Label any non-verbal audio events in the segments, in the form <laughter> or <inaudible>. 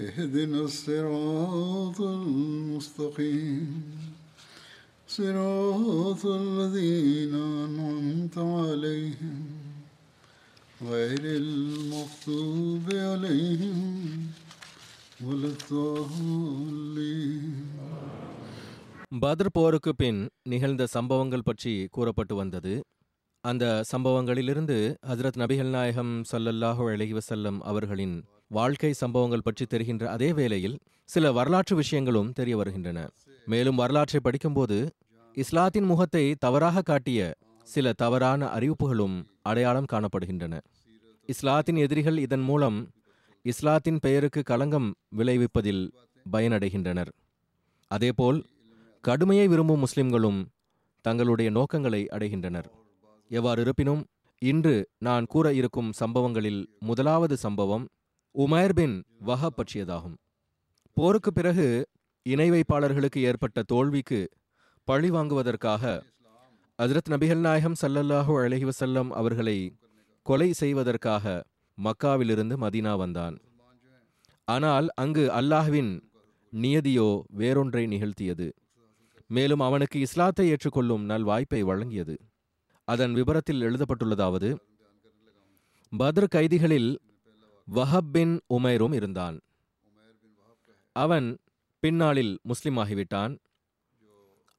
اهدنا الصراط المستقيم صراط الذين أنعمت عليهم غير المغضوب عليهم ولا الضالين பத்ர் போருக்கு பின் நிகழ்ந்த சம்பவங்கள் பற்றி கூறப்பட்டு வந்தது அந்த சம்பவங்களிலிருந்து ஹஜரத் நபிகள் நாயகம் ஸல்லல்லாஹு அலைஹி வஸல்லம் அவர்களின் வாழ்க்கை சம்பவங்கள் பற்றி தெரிகின்ற அதே வேளையில் சில வரலாற்று விஷயங்களும் தெரிய வருகின்றன. மேலும் வரலாற்றை படிக்கும்போது இஸ்லாத்தின் முகத்தை தவறாக காட்டிய சில தவறான அறிவிப்புகளும் அடையாளம் காணப்படுகின்றன. இஸ்லாத்தின் எதிரிகள் இதன் மூலம் இஸ்லாத்தின் பெயருக்கு களங்கம் விளைவிப்பதில் பயனடைகின்றனர். அதேபோல் கடுமையை விரும்பும் முஸ்லிம்களும் தங்களுடைய நோக்கங்களை அடைகின்றனர். எவ்வாறு இருப்பினும் இன்று நான் கூற இருக்கும் சம்பவங்களில் முதலாவது சம்பவம் உமேர் பின் வஹப் பற்றியதாகும். போருக்கு பிறகு இணை வைப்பாளர்களுக்கு ஏற்பட்ட தோல்விக்கு பழி வாங்குவதற்காக அஜரத் நபிகள் நாயகம் சல்லல்லாஹூ அலைஹி வசல்லம் அவர்களை கொலை செய்வதற்காக மக்காவிலிருந்து மதீனா வந்தான். ஆனால் அங்கு அல்லாஹ்வின் நியதியோ வேறொன்றை நிகழ்த்தியது. மேலும் அவனுக்கு இஸ்லாத்தை ஏற்றுக்கொள்ளும் நல் வாய்ப்பை வழங்கியது. அதன் விபரத்தில் எழுதப்பட்டுள்ளதாவது பத்ர் கைதிகளில் வஹப் பின் உமைரும் இருந்தான். அவன் பின்னாளில் முஸ்லிம் ஆகிவிட்டான்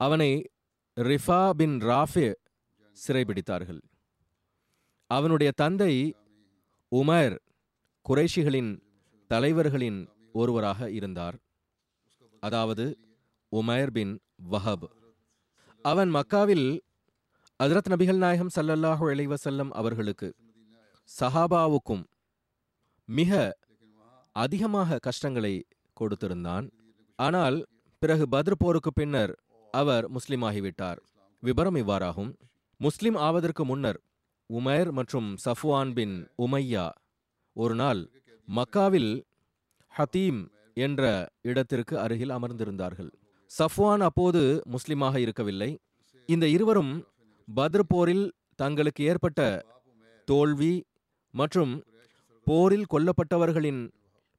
அவனை ரிஃபா பின் ராஃபே சிறைபிடித்தார்கள். அவனுடைய தந்தை உமர் குறைஷிகளின் தலைவர்களின் ஒருவராக இருந்தார். அதாவது உமர் பின் வஹப். அவன் மக்காவில் அஜரத் நபிகள் நாயகம் சல்லல்லாஹு இளைவசல்லம் அவர்களுக்கு சஹாபாவுக்கும் மிக அதிகமாக கஷ்டங்களை கொடுத்திருந்தான். ஆனால் பிறகு பத்ர் போருக்கு பின்னர் அவர் முஸ்லிம் ஆகிவிட்டார் விபரம் இவ்வாறாகும். முஸ்லிம் ஆவதற்கு முன்னர் உமைர் மற்றும் சஃப்வான் பின் உமையா ஒரு நாள் மக்காவில் ஹதீம் என்ற இடத்திற்கு அருகில் அமர்ந்திருந்தார்கள். சஃப்வான் அப்போது முஸ்லிமாக இருக்கவில்லை. இந்த இருவரும் பத்ர் போரில் தங்களுக்கு ஏற்பட்ட தோல்வி மற்றும் போரில் கொல்லப்பட்டவர்களின்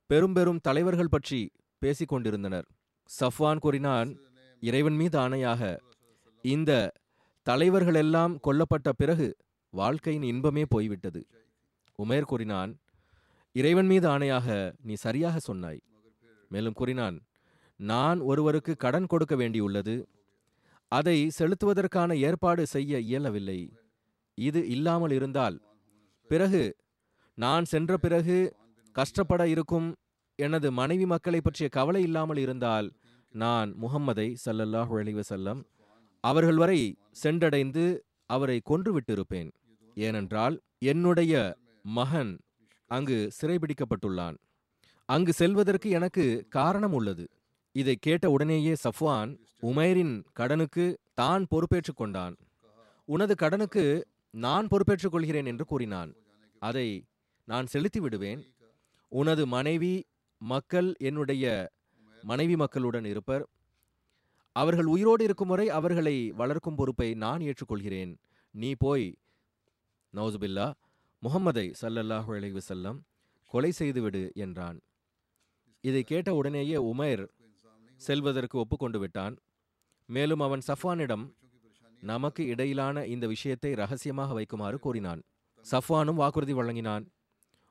பெரும் பெரும் தலைவர்கள் பற்றி பேசிக் கொண்டிருந்தனர் சஃப்வான் கூறினான் இறைவன் மீது ஆணையாக இந்த தலைவர்களெல்லாம் கொல்லப்பட்ட பிறகு வாழ்க்கையின் இன்பமே போய்விட்டது. உமேர் கூறினான் இறைவன் மீது ஆணையாக நீ சரியாக சொன்னாய். மேலும் கூறினான் நான் ஒருவருக்கு கடன் கொடுக்க வேண்டியுள்ளது. அதை செலுத்துவதற்கான ஏற்பாடு செய்ய இயலவில்லை. இது இல்லாமல் இருந்தால் பிறகு நான் சென்ற பிறகு கஷ்டப்பட இருக்கும் எனது மனைவி மக்களை பற்றிய கவலை இல்லாமல் இருந்தால் நான் முகம்மதை சல்லல்லாஹு அலைஹி அவர்கள் வரை சென்றடைந்து அவரை கொன்றுவிட்டிருப்பேன் ஏனென்றால் என்னுடைய மகன் அங்கு சிறைபிடிக்கப்பட்டுள்ளான். அங்கு செல்வதற்கு எனக்கு காரணம் உள்ளது. இதை கேட்ட உடனேயே சஃப்வான் உமைரின் கடனுக்கு தான் பொறுப்பேற்றுக் கொண்டான். உனது கடனுக்கு நான் பொறுப்பேற்றுக் கொள்கிறேன் என்று கூறினான். அதை நான் செலுத்தி விடுவேன் உனது மனைவி மக்கள் என்னுடைய மனைவி மக்களுடன் இருப்பர். அவர்கள் உயிரோடு இருக்கும் வரை அவர்களை வளர்க்கும் பொறுப்பை நான் ஏற்றுக்கொள்கிறேன். நீ போய் நௌசுபில்லா முகம்மதை சல்லல்லாஹு அலைவு செல்லம் கொலை செய்துவிடு என்றான். இதை கேட்ட உடனேயே உமைர் செல்வதற்கு ஒப்புக்கொண்டு விட்டான். மேலும் அவன் சஃப்வானிடம் நமக்கு இடையிலான இந்த விஷயத்தை ரகசியமாக வைக்குமாறு கூறினான். சஃப்வானும் வாக்குறுதி வழங்கினான்.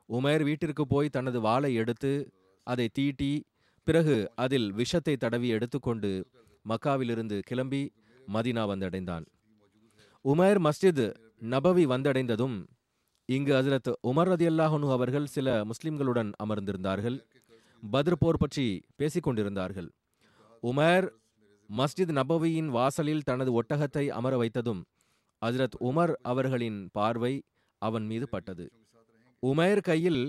உமேர் வீட்டிற்கு போய் தனது வாளை எடுத்து அதை தீட்டி பிறகு அதில் விஷத்தை தடவி எடுத்துக்கொண்டு மக்காவிலிருந்து கிளம்பி மதீனா வந்தடைந்தான். உமேர் மஸ்ஜித் நபவி வந்தடைந்ததும் இங்கு ஹஜரத் உமர் ரதி அல்லாஹனு அவர்கள் சில முஸ்லிம்களுடன் அமர்ந்திருந்தார்கள். பத்ர் போர் பற்றி பேசிக்கொண்டிருந்தார்கள் உமர் மஸ்ஜித் நபவியின் வாசலில் தனது ஒட்டகத்தை அமர வைத்ததும் ஹஜரத் உமர் அவர்களின் பார்வை அவன் மீது பட்டது. உமேர் கையில்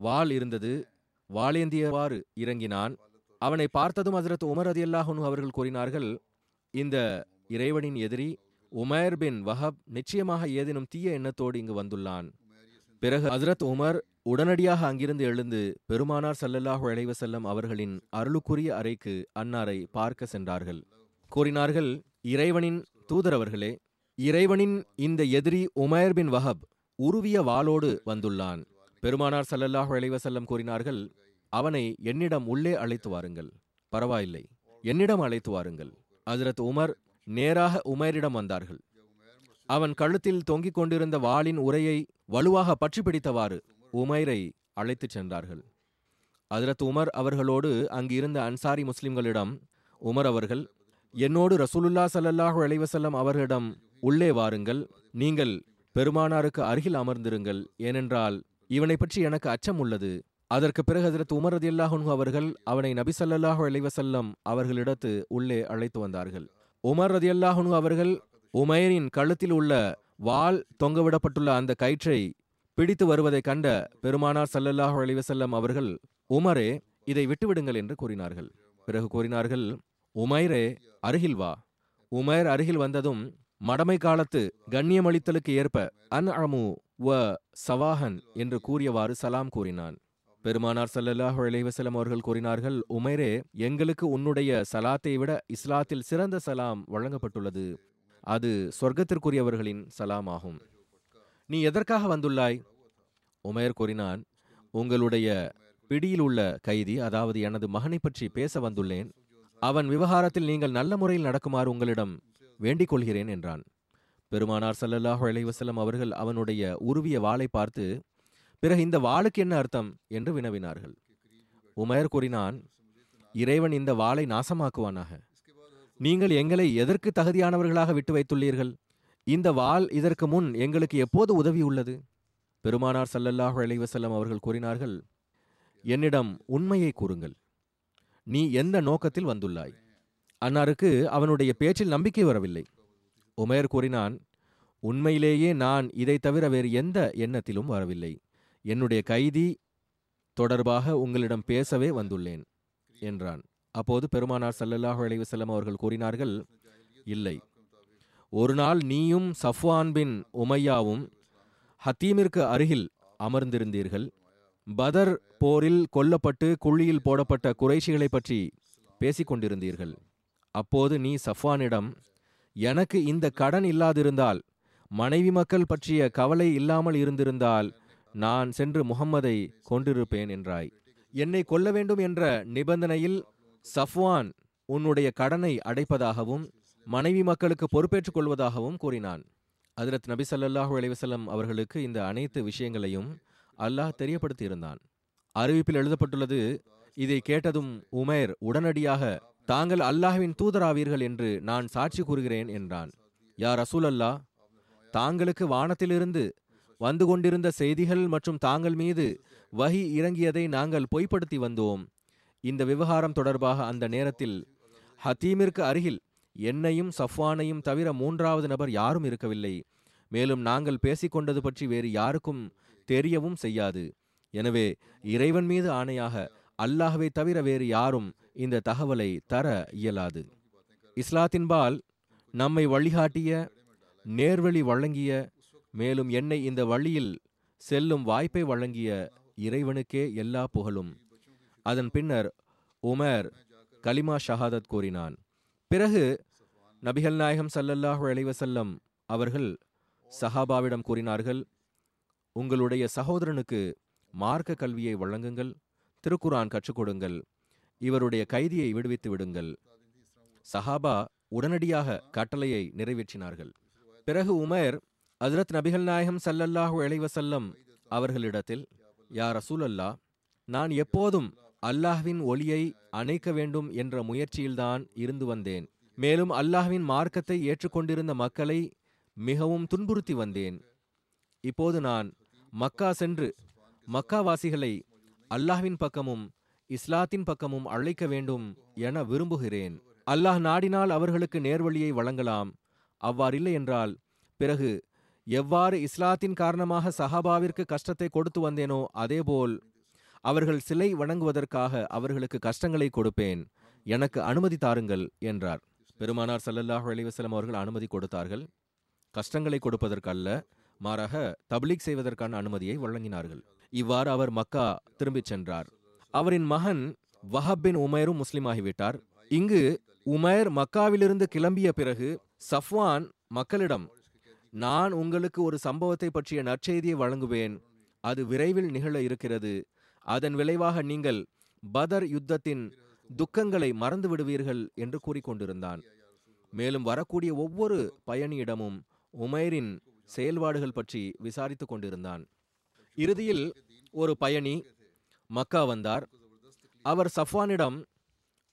வாள் இருந்தது. வாளேந்தியவாறு இறங்கினான். அவனை பார்த்ததும் ஹஜரத் உமர் ரதியல்லாஹனு அவர்கள் கூறினார்கள் இந்த இறைவனின் எதிரி உமேர் பின் வஹப் நிச்சயமாக ஏதேனும் தீய எண்ணத்தோடு இங்கு வந்துள்ளான். பிறகு ஹசரத் உமர் உடனடியாக அங்கிருந்து எழுந்து பெருமானார் சல்லல்லாஹு அலைஹி செல்லம் அவர்களின் அருளுக்குரிய அறைக்கு அன்னாரை பார்க்க சென்றார்கள். கூறினார்கள் இறைவனின் தூதரவர்களே இறைவனின் இந்த எதிரி உமேர் பின் வஹப் உருவிய வாளோடு வந்துள்ளான். பெருமானார் சல்லல்லாஹு அலைவசல்லம் கூறினார்கள் அவனை என்னிடம் உள்ளே அழைத்து வாருங்கள். பரவாயில்லை என்னிடம் அழைத்து வாருங்கள். ஹஜரத் உமர் நேராக உமரிடம் வந்தார்கள். அவன் கழுத்தில் தொங்கிக் கொண்டிருந்த வாளின் உரையை வலுவாக பற்றி பிடித்தவாறு உமைரை அழைத்துச் சென்றார்கள். ஹஜரத் உமர் அவர்களோடு அங்கிருந்த அன்சாரி முஸ்லிம்களிடம் உமர் அவர்கள் என்னோடு ரசூலுல்லா சல்லல்லாஹு அலைவசல்லம் அவர்களிடம் உள்ளே வாருங்கள். நீங்கள் பெருமானாருக்கு அருகில் அமர்ந்திருங்கள். ஏனென்றால் இவனை பற்றி எனக்கு அச்சம் உள்ளது. அதற்கு பிறகு ஹஜரத் உமர் ரதியல்லாஹு அன்ஹு அவர்கள் அவனை நபி ஸல்லல்லாஹு அலைஹி அவர்களிடத்து உள்ளே அழைத்து வந்தார்கள். உமர் ரதியல்லாஹு அன்ஹு அவர்கள் உமைரின் கழுத்தில் உள்ள வால் தொங்கவிடப்பட்டுள்ள அந்த கயிற்றை பிடித்து வருவதைக் கண்ட பெருமானார் சல்லல்லாஹு அலைவசல்லம் அவர்கள் உமரே இதை விட்டுவிடுங்கள் என்று கூறினார்கள். பிறகு கூறினார்கள் உமைரே அருகில் வா. உமைர் அருகில் வந்ததும் மடமை காலத்து கண்ணியமளித்தலுக்கு ஏற்ப அன் அமு வ சவாஹன் என்று கூறியவாறு சலாம் கூறினான். பெருமானார் சல்லல்லாஹு அலைவசலம் அவர்கள் கூறினார்கள் உமைரே எங்களுக்கு உன்னுடைய சலாத்தை விட இஸ்லாத்தில் சிறந்த சலாம் வழங்கப்பட்டுள்ளது. அது சொர்க்கத்திற்குரியவர்களின் சலாம் ஆகும் நீ எதற்காக வந்துள்ளாய்? உமேர் கூறினான் உங்களுடைய பிடியில் உள்ள கைதி அதாவது எனது மகனை பற்றி பேச வந்துள்ளேன். அவன் விவகாரத்தில் நீங்கள் நல்ல முறையில் நடக்குமாறு உங்களிடம் வேண்டிக் கொள்கிறேன் என்றான். பெருமானார் ஸல்லல்லாஹு அலைவசல்லம் அவர்கள் அவனுடைய உருவிய வாளை பார்த்து பிறகு இந்த வாளுக்கு என்ன அர்த்தம்? என்று வினவினார்கள். உமயர் கூறினான் இறைவன் இந்த வாளை நாசமாக்குவானாக. நீங்கள் எங்களை எதற்கு தகுதியானவர்களாக விட்டு வைத்துள்ளீர்கள்? இந்த வாள் இதற்கு முன் எங்களுக்கு எப்போது உதவி உள்ளது? பெருமானார் சல்லல்லாஹு அலைவசல்லம் அவர்கள் கூறினார்கள் என்னிடம் உண்மையை கூறுங்கள். நீ எந்த நோக்கத்தில் வந்துள்ளாய்? அன்னாருக்கு அவனுடைய பேச்சில் நம்பிக்கை வரவில்லை. உமேர் கூறினான் உண்மையிலேயே நான் இதை தவிர வேறு எந்த எண்ணத்திலும் வரவில்லை. என்னுடைய கைதி தொடர்பாக உங்களிடம் பேசவே வந்துள்ளேன் என்றான். அப்போது பெருமானார் சல்லல்லாஹு அலைவசல்லம் அவர்கள் கூறினார்கள் இல்லை. ஒரு நாள் நீயும் சஃப்வான் பின் உமையாவும் ஹத்தீமிற்கு அருகில் அமர்ந்திருந்தீர்கள். பதர் போரில் கொல்லப்பட்டு குழியில் போடப்பட்ட குறைஷிகளை பற்றி பேசிக் கொண்டிருந்தீர்கள் அப்போது நீ சஃப்வானிடம் எனக்கு இந்த கடன் இல்லாதிருந்தால் மனைவி மக்கள் பற்றிய கவலை இல்லாமல் இருந்திருந்தால் நான் சென்று முகம்மதை கொண்டிருப்பேன் என்றாய். என்னை கொல்ல வேண்டும் என்ற நிபந்தனையில் சஃப்வான் உன்னுடைய கடனை அடைப்பதாகவும் மனைவி மக்களுக்கு பொறுப்பேற்றுக் கொள்வதாகவும் கூறினான். அதிரத் நபி ஸல்லல்லாஹு அலைவசல்லம் அவர்களுக்கு இந்த அனைத்து விஷயங்களையும் அல்லாஹ் தெரியப்படுத்தியிருந்தான். அறிவிப்பில் எழுதப்பட்டுள்ளது இதை கேட்டதும் உமேர் உடனடியாக தாங்கள் அல்லாஹ்வின் தூதராவீர்கள் என்று நான் சாட்சி கூறுகிறேன் என்றான். யா ரசூல் அல்லா தாங்களுக்கு வானத்திலிருந்து வந்து கொண்டிருந்த செய்திகள் மற்றும் தாங்கள் மீது வஹி இறங்கியதை நாங்கள் பொய்ப்படுத்தி வந்தோம். இந்த விவகாரம் தொடர்பாக அந்த நேரத்தில் ஹத்தீமிற்கு அருகில் என்னையும் சஃப்வானையும் தவிர மூன்றாவது நபர் யாரும் இருக்கவில்லை. மேலும் நாங்கள் பேசிக்கொண்டது பற்றி வேறு யாருக்கும் தெரியவும் செய்யாது. எனவே இறைவன் மீது ஆணையாக அல்லாஹவை தவிர வேறு யாரும் இந்த தகவலை தர இயலாது. இஸ்லாத்தின்பால் நம்மை வழிகாட்டிய நேர்வழி வழங்கிய மேலும் என்னை இந்த வழியில் செல்லும் வாய்ப்பை வழங்கிய இறைவனுக்கே எல்லா புகழும். அதன் பின்னர் உமர் கலிமா ஷஹாதத் கூறினான். பிறகு நபிகள் நாயகம் சல்லல்லாஹு அலைவசல்லம் அவர்கள் சஹாபாவிடம் கூறினார்கள் உங்களுடைய சகோதரனுக்கு மார்க்க கல்வியை வழங்குங்கள் திருக்குரான் கற்றுக் கொடுங்கள். இவருடைய கைதியை விடுவித்து விடுங்கள். சஹாபா உடனடியாக கட்டளையை நிறைவேற்றினார்கள். பிறகு உமர் அஜரத் நபிகள் நாயகம் சல்லல்லாஹு இளைவசல்லம் வஸல்லம் அவர்களிடத்தில் யா ரசூலல்லா நான் எப்போதும் அல்லாஹ்வின் ஒளியை அணைக்க வேண்டும் என்ற முயற்சியில்தான் இருந்து வந்தேன். மேலும் அல்லாஹ்வின் மார்க்கத்தை ஏற்றுக்கொண்டிருந்த மக்களை மிகவும் துன்புறுத்தி வந்தேன். இப்போது நான் மக்கா சென்று மக்காவாசிகளை அல்லாஹ்வின் பக்கமும் இஸ்லாத்தின் பக்கமும் அழைக்க வேண்டும் என விரும்புகிறேன். அல்லாஹ் நாடினால் அவர்களுக்கு நேர்வழியை வழங்கலாம். அவ்வாறில்லை என்றால் பிறகு எவ்வாறு இஸ்லாத்தின் காரணமாக சஹாபாவிற்கு கஷ்டத்தை கொடுத்து வந்தேனோ அதேபோல் அவர்கள் சிலை வணங்குவதற்காக அவர்களுக்கு கஷ்டங்களை கொடுப்பேன். எனக்கு அனுமதி தாருங்கள் என்றார். பெருமானார் சல்லல்லாஹு அலிவசலம் அவர்கள் அனுமதி கொடுத்தார்கள். கஷ்டங்களை கொடுப்பதற்கல்ல மாறாக தப்லீக் செய்வதற்கான அனுமதியை வழங்கினார்கள். இவ்வாறு அவர் மக்கா திரும்பிச் சென்றார். அவரின் மகன் வஹப் பின் முஸ்லீம் ஆகிவிட்டார் இங்கு உமேர் மக்காவிலிருந்து கிளம்பிய பிறகு சஃப்வான் மக்களிடம் நான் உங்களுக்கு ஒரு சம்பவத்தை பற்றிய நற்செய்தியை வழங்குவேன். அது விரைவில் நிகழ இருக்கிறது. அதன் விளைவாக நீங்கள் பதர் யுத்தத்தின் துக்கங்களை மறந்து விடுவீர்கள் என்று கூறிக்கொண்டிருந்தான். மேலும் வரக்கூடிய ஒவ்வொரு பயணியிடமும் உமைரின் செயல்பாடுகள் பற்றி விசாரித்துக் கொண்டிருந்தான். இறுதியில் ஒரு பயணி மக்கா வந்தார். அவர் சஃப்வானிடம்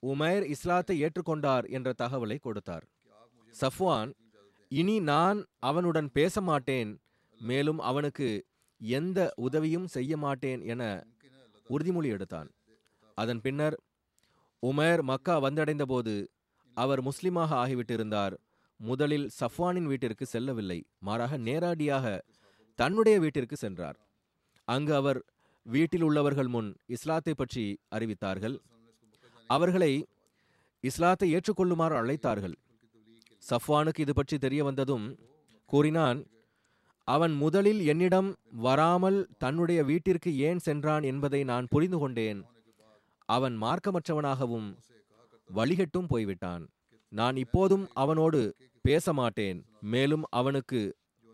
உமைர் இஸ்லாத்தை ஏற்றுக்கொண்டார் என்ற தகவலை கொடுத்தார். சஃப்வான் இனி நான் அவனுடன் பேச மாட்டேன் மேலும் அவனுக்கு எந்த உதவியும் செய்ய மாட்டேன் என உறுதிமொழி எடுத்தான். அதன் பின்னர் உமேர் மக்கா வந்தடைந்த போது அவர் முஸ்லிமாக ஆகிவிட்டிருந்தார். முதலில் சஃப்வானின் வீட்டிற்கு செல்லவில்லை மாறாக நேராடியாக தன்னுடைய வீட்டிற்கு சென்றார். அங்கு அவர் வீட்டில் உள்ளவர்கள் முன் இஸ்லாத்தை பற்றி அறிவித்தார்கள். அவர்களை இஸ்லாத்தை ஏற்றுக்கொள்ளுமாறு அழைத்தார்கள். சஃப்வானுக்கு இது பற்றி தெரிய வந்ததும் கூறினான் அவன் முதலில் என்னிடம் வராமல் தன்னுடைய வீட்டிற்கு ஏன் சென்றான் என்பதை நான் புரிந்து கொண்டேன். அவன் மார்க்கமற்றவனாகவும் வழிகட்டும் போய்விட்டான். நான் இப்போதும் அவனோடு பேச மாட்டேன். மேலும் அவனுக்கு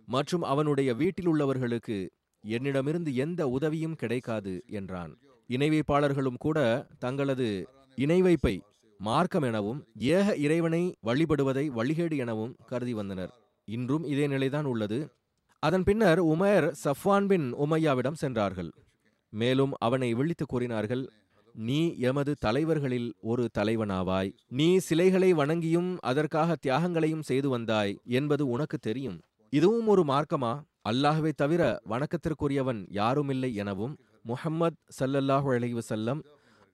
மற்றும் அவனுடைய வீட்டில் உள்ளவர்களுக்கு என்னிடமிருந்து எந்த உதவியும் கிடைக்காது என்றான். இணைவைப்பாளர்களும் கூட தங்களது இணைவைப்பை மார்க்கம் எனவும் ஏக இறைவனை வழிபடுவதை வழிகேடு எனவும் கருதி வந்தனர். இன்றும் இதே நிலைதான் உள்ளது. அதன் பின்னர் உமர் சஃப்வான் பின் உமையாவிடம் சென்றார்கள். மேலும் அவனை விழித்து கூறினார்கள் நீ எமது தலைவர்களில் ஒரு தலைவனாவாய். நீ சிலைகளை வணங்கியும் அதற்காக தியாகங்களையும் செய்து வந்தாய் என்பது உனக்கு தெரியும். இதுவும் ஒரு மார்க்கமா? அல்லாஹுவை தவிர வணக்கத்திற்குரியவன் யாருமில்லை எனவும் முஹம்மத் சல்லல்லாஹு அலைஹி செல்லம்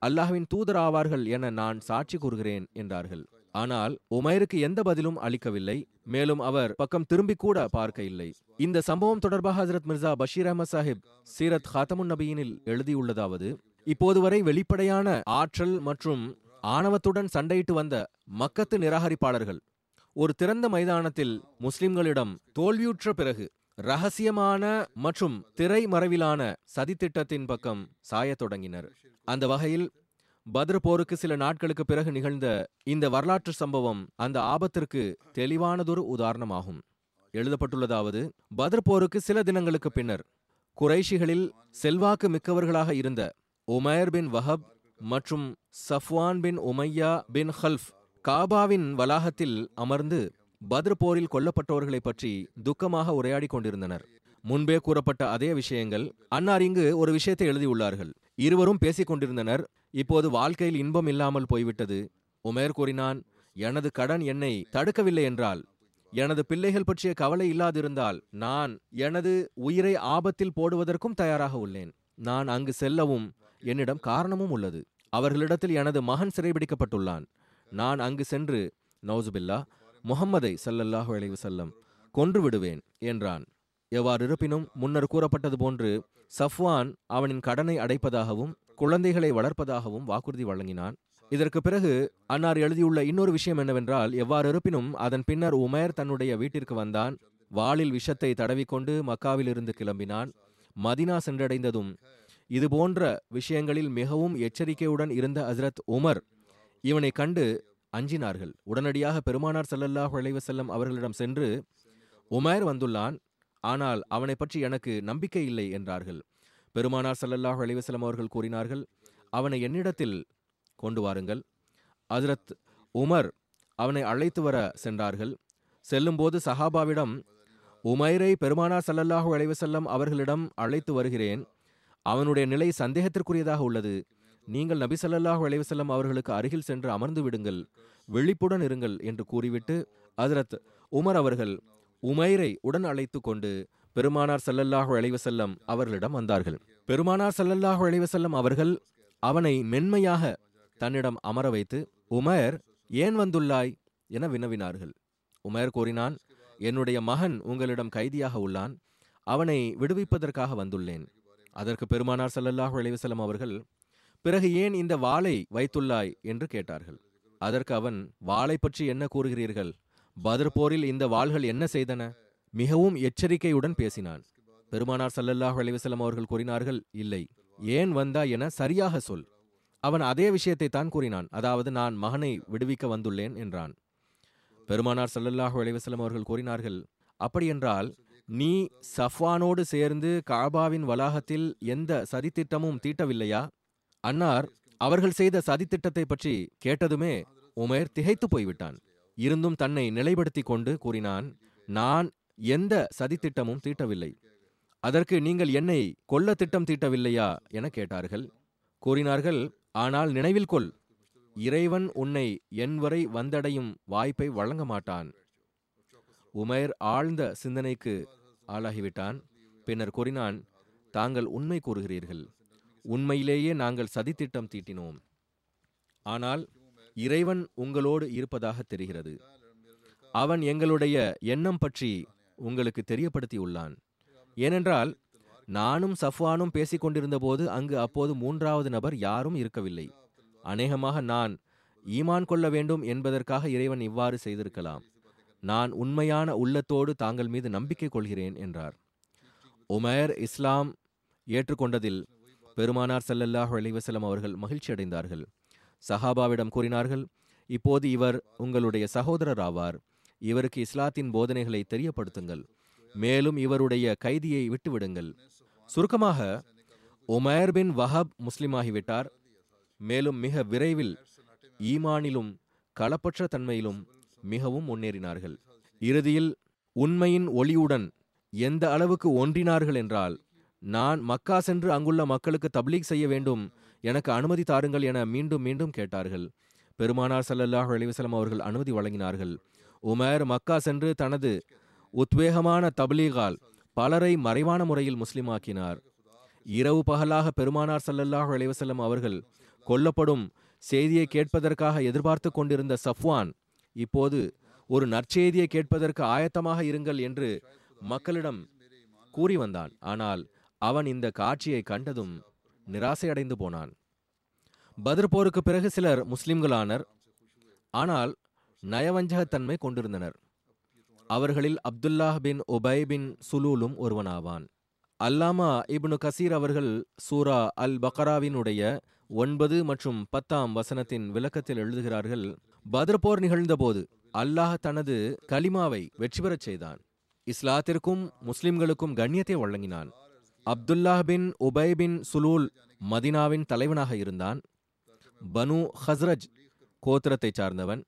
அல்லாஹுவின் தூதர் ஆவார்கள் என நான் சாட்சி கூறுகிறேன் என்றார்கள். ஆனால் உமைருக்கு எந்த பதிலும் அளிக்கவில்லை. மேலும் அவர் பக்கம் திரும்பி கூட பார்க்க இல்லை இந்த சம்பவம் தொடர்பாக ஹசரத் மிர்சா பஷீர் அஹமத் சாஹிப் சீரத் ஹாத்தமுன் நபியினில் எழுதியுள்ளதாவது இப்போது வரை வெளிப்படையான ஆற்றல் மற்றும் ஆணவத்துடன் சண்டையிட்டு வந்த மக்கத்து நிராகரிப்பாளர்கள். ஒரு திறந்த மைதானத்தில் முஸ்லிம்களிடம் தோல்வியுற்ற பிறகு ரகசியமான மற்றும் திரைமறைவிலான சதித்திட்டத்தின் பக்கம் சாயத் தொடங்கினர். அந்த வகையில் பத்ர் போருக்கு சில நாட்களுக்கு பிறகு நிகழ்ந்த இந்த வரலாற்று சம்பவம் அந்த ஆபத்திற்கு தெளிவானதொரு உதாரணமாகும். எழுதப்பட்டுள்ளதாவது பத்ர் போருக்கு சில தினங்களுக்கு பின்னர் குறைஷிகளில் செல்வாக்கு மிக்கவர்களாக இருந்த உமேர் பின் வஹப் மற்றும் சஃப்வான் பின் உமையா பின் ஹல்ஃப் காபாவின் வளாகத்தில் அமர்ந்து பத்ர் போரில் கொல்லப்பட்டவர்களை பற்றி துக்கமாக உரையாடிக் கொண்டிருந்தனர். முன்பே கூறப்பட்ட அதே விஷயங்கள் அன்னார் இங்கு ஒரு விஷயத்தை எழுதியுள்ளார்கள். இருவரும் பேசிக் கொண்டிருந்தனர். இப்போது வாழ்க்கையில் இன்பம் இல்லாமல் போய்விட்டது. உமேர் கூறினான் எனது கடன் என்னை தடுக்கவில்லை என்றால் எனது பிள்ளைகள் பற்றிய கவலை இல்லாதிருந்தால் நான் எனது உயிரை ஆபத்தில் போடுவதற்கும் தயாராக உள்ளேன். நான் அங்கு செல்லவும் என்னிடம் காரணமும் உள்ளது. அவர்களிடத்தில் எனது மகன் சிறைபிடிக்கப்பட்டுள்ளான். நான் அங்கு சென்று நௌசுபில்லா முகம்மதை சல்லல்லாஹு அலைவு செல்லம் கொன்று விடுவேன் என்றான். எவ்வாறு இருப்பினும் முன்னர் கூறப்பட்டது போன்று சஃப்வான் அவனின் கடனை அடைப்பதாகவும் குழந்தைகளை வளர்ப்பதாகவும் வாக்குறுதி வழங்கினான். இதற்கு பிறகு அன்னார் எழுதியுள்ள இன்னொரு விஷயம் என்னவென்றால் எவ்வாறு இருப்பினும் அதன் பின்னர் உமேர் தன்னுடைய வீட்டிற்கு வந்தான். வாளில் விஷத்தை தடவிக்கொண்டு மக்காவிலிருந்து கிளம்பினான். மதினா சென்றடைந்ததும் இது போன்ற விஷயங்களில் மிகவும் எச்சரிக்கையுடன் இருந்த ஹசரத் உமர் இவனை கண்டு அஞ்சினார்கள். உடனடியாக பெருமானார் ஸல்லல்லாஹு அலைவ செல்லம் அவர்களிடம் சென்று உமேர் வந்துள்ளான் ஆனால் அவனை பற்றி எனக்கு நம்பிக்கை இல்லை என்றார்கள். பெருமானார் ஸல்லல்லாஹு அலைவ செல்லம் அவர்கள் கூறினார்கள் அவனை என்னிடத்தில் கொண்டு வாருங்கள். அதிரத் உமர் அவனை அழைத்து வர சென்றார்கள். செல்லும்போது சஹாபாவிடம் உமைரை பெருமானார் ஸல்லல்லாஹு அலைஹி செல்லம் அவர்களிடம் அழைத்து வருகிறேன். அவனுடைய நிலை சந்தேகத்திற்குரியதாக உள்ளது. நீங்கள் நபி ஸல்லல்லாஹு அலைஹி அவர்களுக்கு அருகில் சென்று அமர்ந்து விடுங்கள் விழிப்புடன் இருங்கள் என்று கூறிவிட்டு அதிரத் உமர் அவர்கள் உமைரை உடன் அழைத்து கொண்டு பெருமானார் சல்லல்லாஹு அலைவசல்லம் அவர்களிடம் வந்தார்கள். பெருமானார் சல்லல்லாஹு அலைவசல்லம் அவர்கள் அவனை மென்மையாக தன்னிடம் அமர வைத்து உமர் ஏன் வந்துள்ளாய்? என வினவினார்கள். உமர் கூறினான் என்னுடைய மகன் உங்களிடம் கைதியாக உள்ளான் அவனை விடுவிப்பதற்காக வந்துள்ளேன். அதற்கு பெருமானார் சல்லல்லாஹு அலைவசல்லம் அவர்கள் பிறகு ஏன் இந்த வாளை வைத்துள்ளாய்? என்று கேட்டார்கள். அதற்கு அவன் வாளை பற்றி என்ன கூறுகிறீர்கள்? பதர்போரில் இந்த வாள்கள் என்ன செய்தன? மிகவும் எச்சரிக்கையுடன் பேசினான். பெருமானார் சல்லல்லாஹ் அலைஹி அவர்கள் கூறினார்கள் இல்லை ஏன் வந்தா என சரியாக சொல். அவன் அதே விஷயத்தை தான் கூறினான். அதாவது நான் மகனை விடுவிக்க வந்துள்ளேன் என்றான். பெருமானார் சல்லல்லாஹு அலைஹி அவர்கள் கூறினார்கள் அப்படியென்றால் நீ சஃப்வானோடு சேர்ந்து காபாவின் வளாகத்தில் எந்த சதித்திட்டமும் தீட்டவில்லையா? அன்னார் அவர்கள் செய்த சதித்திட்டத்தை பற்றி கேட்டதுமே உமேர் திகைத்து போய்விட்டான். இருந்தும் தன்னை நிலைப்படுத்திக் கொண்டு கூறினான் நான் எந்த சதித்திட்டமும் தீட்டவில்லை. அதற்கு நீங்கள் என்னை கொல்ல திட்டம் தீட்டவில்லையா? என கேட்டார்கள். கூறினார்கள் ஆனால் நினைவில் கொள். இறைவன் உன்னை என் வரை வந்தடையும் வாய்ப்பை வழங்க மாட்டான். உமேர் ஆழ்ந்த சிந்தனைக்கு ஆளாகிவிட்டான். பின்னர் கூறினான் தாங்கள் உண்மை கூறுகிறீர்கள். உண்மையிலேயே நாங்கள் சதித்திட்டம் தீட்டினோம். ஆனால் இறைவன் உங்களோடு இருப்பதாக தெரிகிறது. அவன் எங்களுடைய எண்ணம் பற்றி உங்களுக்கு தெரியப்படுத்தியுள்ளான். ஏனென்றால் நானும் சஃப்வானும் பேசிக் கொண்டிருந்தபோது அங்கு அப்போது மூன்றாவது நபர் யாரும் இருக்கவில்லை. அநேகமாக நான் ஈமான் கொள்ள வேண்டும் என்பதற்காக இறைவன் இவ்வாறு செய்திருக்கலாம். நான் உண்மையான உள்ளத்தோடு தாங்கள் மீது நம்பிக்கை கொள்கிறேன் என்றார். உமேர் இஸ்லாம் ஏற்றுக்கொண்டதில் பெருமானார் ஸல்லல்லாஹு அலைவசலம் அவர்கள் மகிழ்ச்சி அடைந்தார்கள் சஹாபாவிடம் கூறினார்கள் இப்போது இவர் உங்களுடைய சகோதரர் ஆவார். இவருக்கு இஸ்லாத்தின் போதனைகளை தெரியப்படுத்துங்கள். மேலும் இவருடைய கைதியை விட்டுவிடுங்கள். சுருக்கமாக உமேர் பின் வஹப் முஸ்லிமாகிவிட்டார். மேலும் மிக விரைவில் ஈமானிலும் களப்பற்ற தன்மையிலும் மிகவும் முன்னேறினார்கள். இறுதியில் உண்மையின் ஒளியுடன் எந்த அளவுக்கு ஒன்றினார்கள் என்றால் நான் மக்கா சென்று அங்குள்ள மக்களுக்கு தப்லீக் செய்ய வேண்டும். எனக்கு அனுமதி தாருங்கள் என மீண்டும் மீண்டும் கேட்டார்கள். பெருமானார் சல்லல்லாஹ் அலிவசலம் அவர்கள் அனுமதி வழங்கினார்கள். உமர் மக்கா சென்று தனது உத்வேகமான தப்லீகால் பலரை மறைவான முறையில் முஸ்லிமாக்கினார். இரவு பகலாக பெருமானார் சல்லல்லாஹ் அலைஹி அவர்கள் கொல்லப்படும் செய்தியை கேட்பதற்காக எதிர்பார்த்து கொண்டிருந்த சஃப்வான் இப்போது ஒரு நற்செய்தியை கேட்பதற்கு ஆயத்தமாக இருங்கள் என்று மக்களிடம் கூறி வந்தான். ஆனால் அவன் இந்த காட்சியை கண்டதும் நிராசையடைந்து போனான். பத்ர் போருக்கு பிறகு சிலர் முஸ்லிம்களானர். ஆனால் நயவஞ்சகத்தன்மை கொண்டிருந்தனர். அவர்களில் அப்துல்லாஹ் பின் உபை பின் சுலூலும் ஒருவனாவான். அல்லாமா இப்னு கசீர் அவர்கள் சூரா அல் பக்ராவினுடைய ஒன்பது மற்றும் பத்தாம் வசனத்தின் விளக்கத்தில் எழுதுகிறார்கள் பத்ர் போர் நிகழ்ந்தபோது அல்லாஹ் தனது கலிமாவை வெற்றி பெறச் செய்தான். இஸ்லாத்திற்கும் முஸ்லிம்களுக்கும் கண்ணியத்தை வழங்கினான். அப்துல்லாஹ் பின் உபை பின் சுலூல் மதினாவின் தலைவனாக இருந்தான். பனு ஹஸ்ரஜ் கோத்திரத்தைச் சார்ந்தவன்.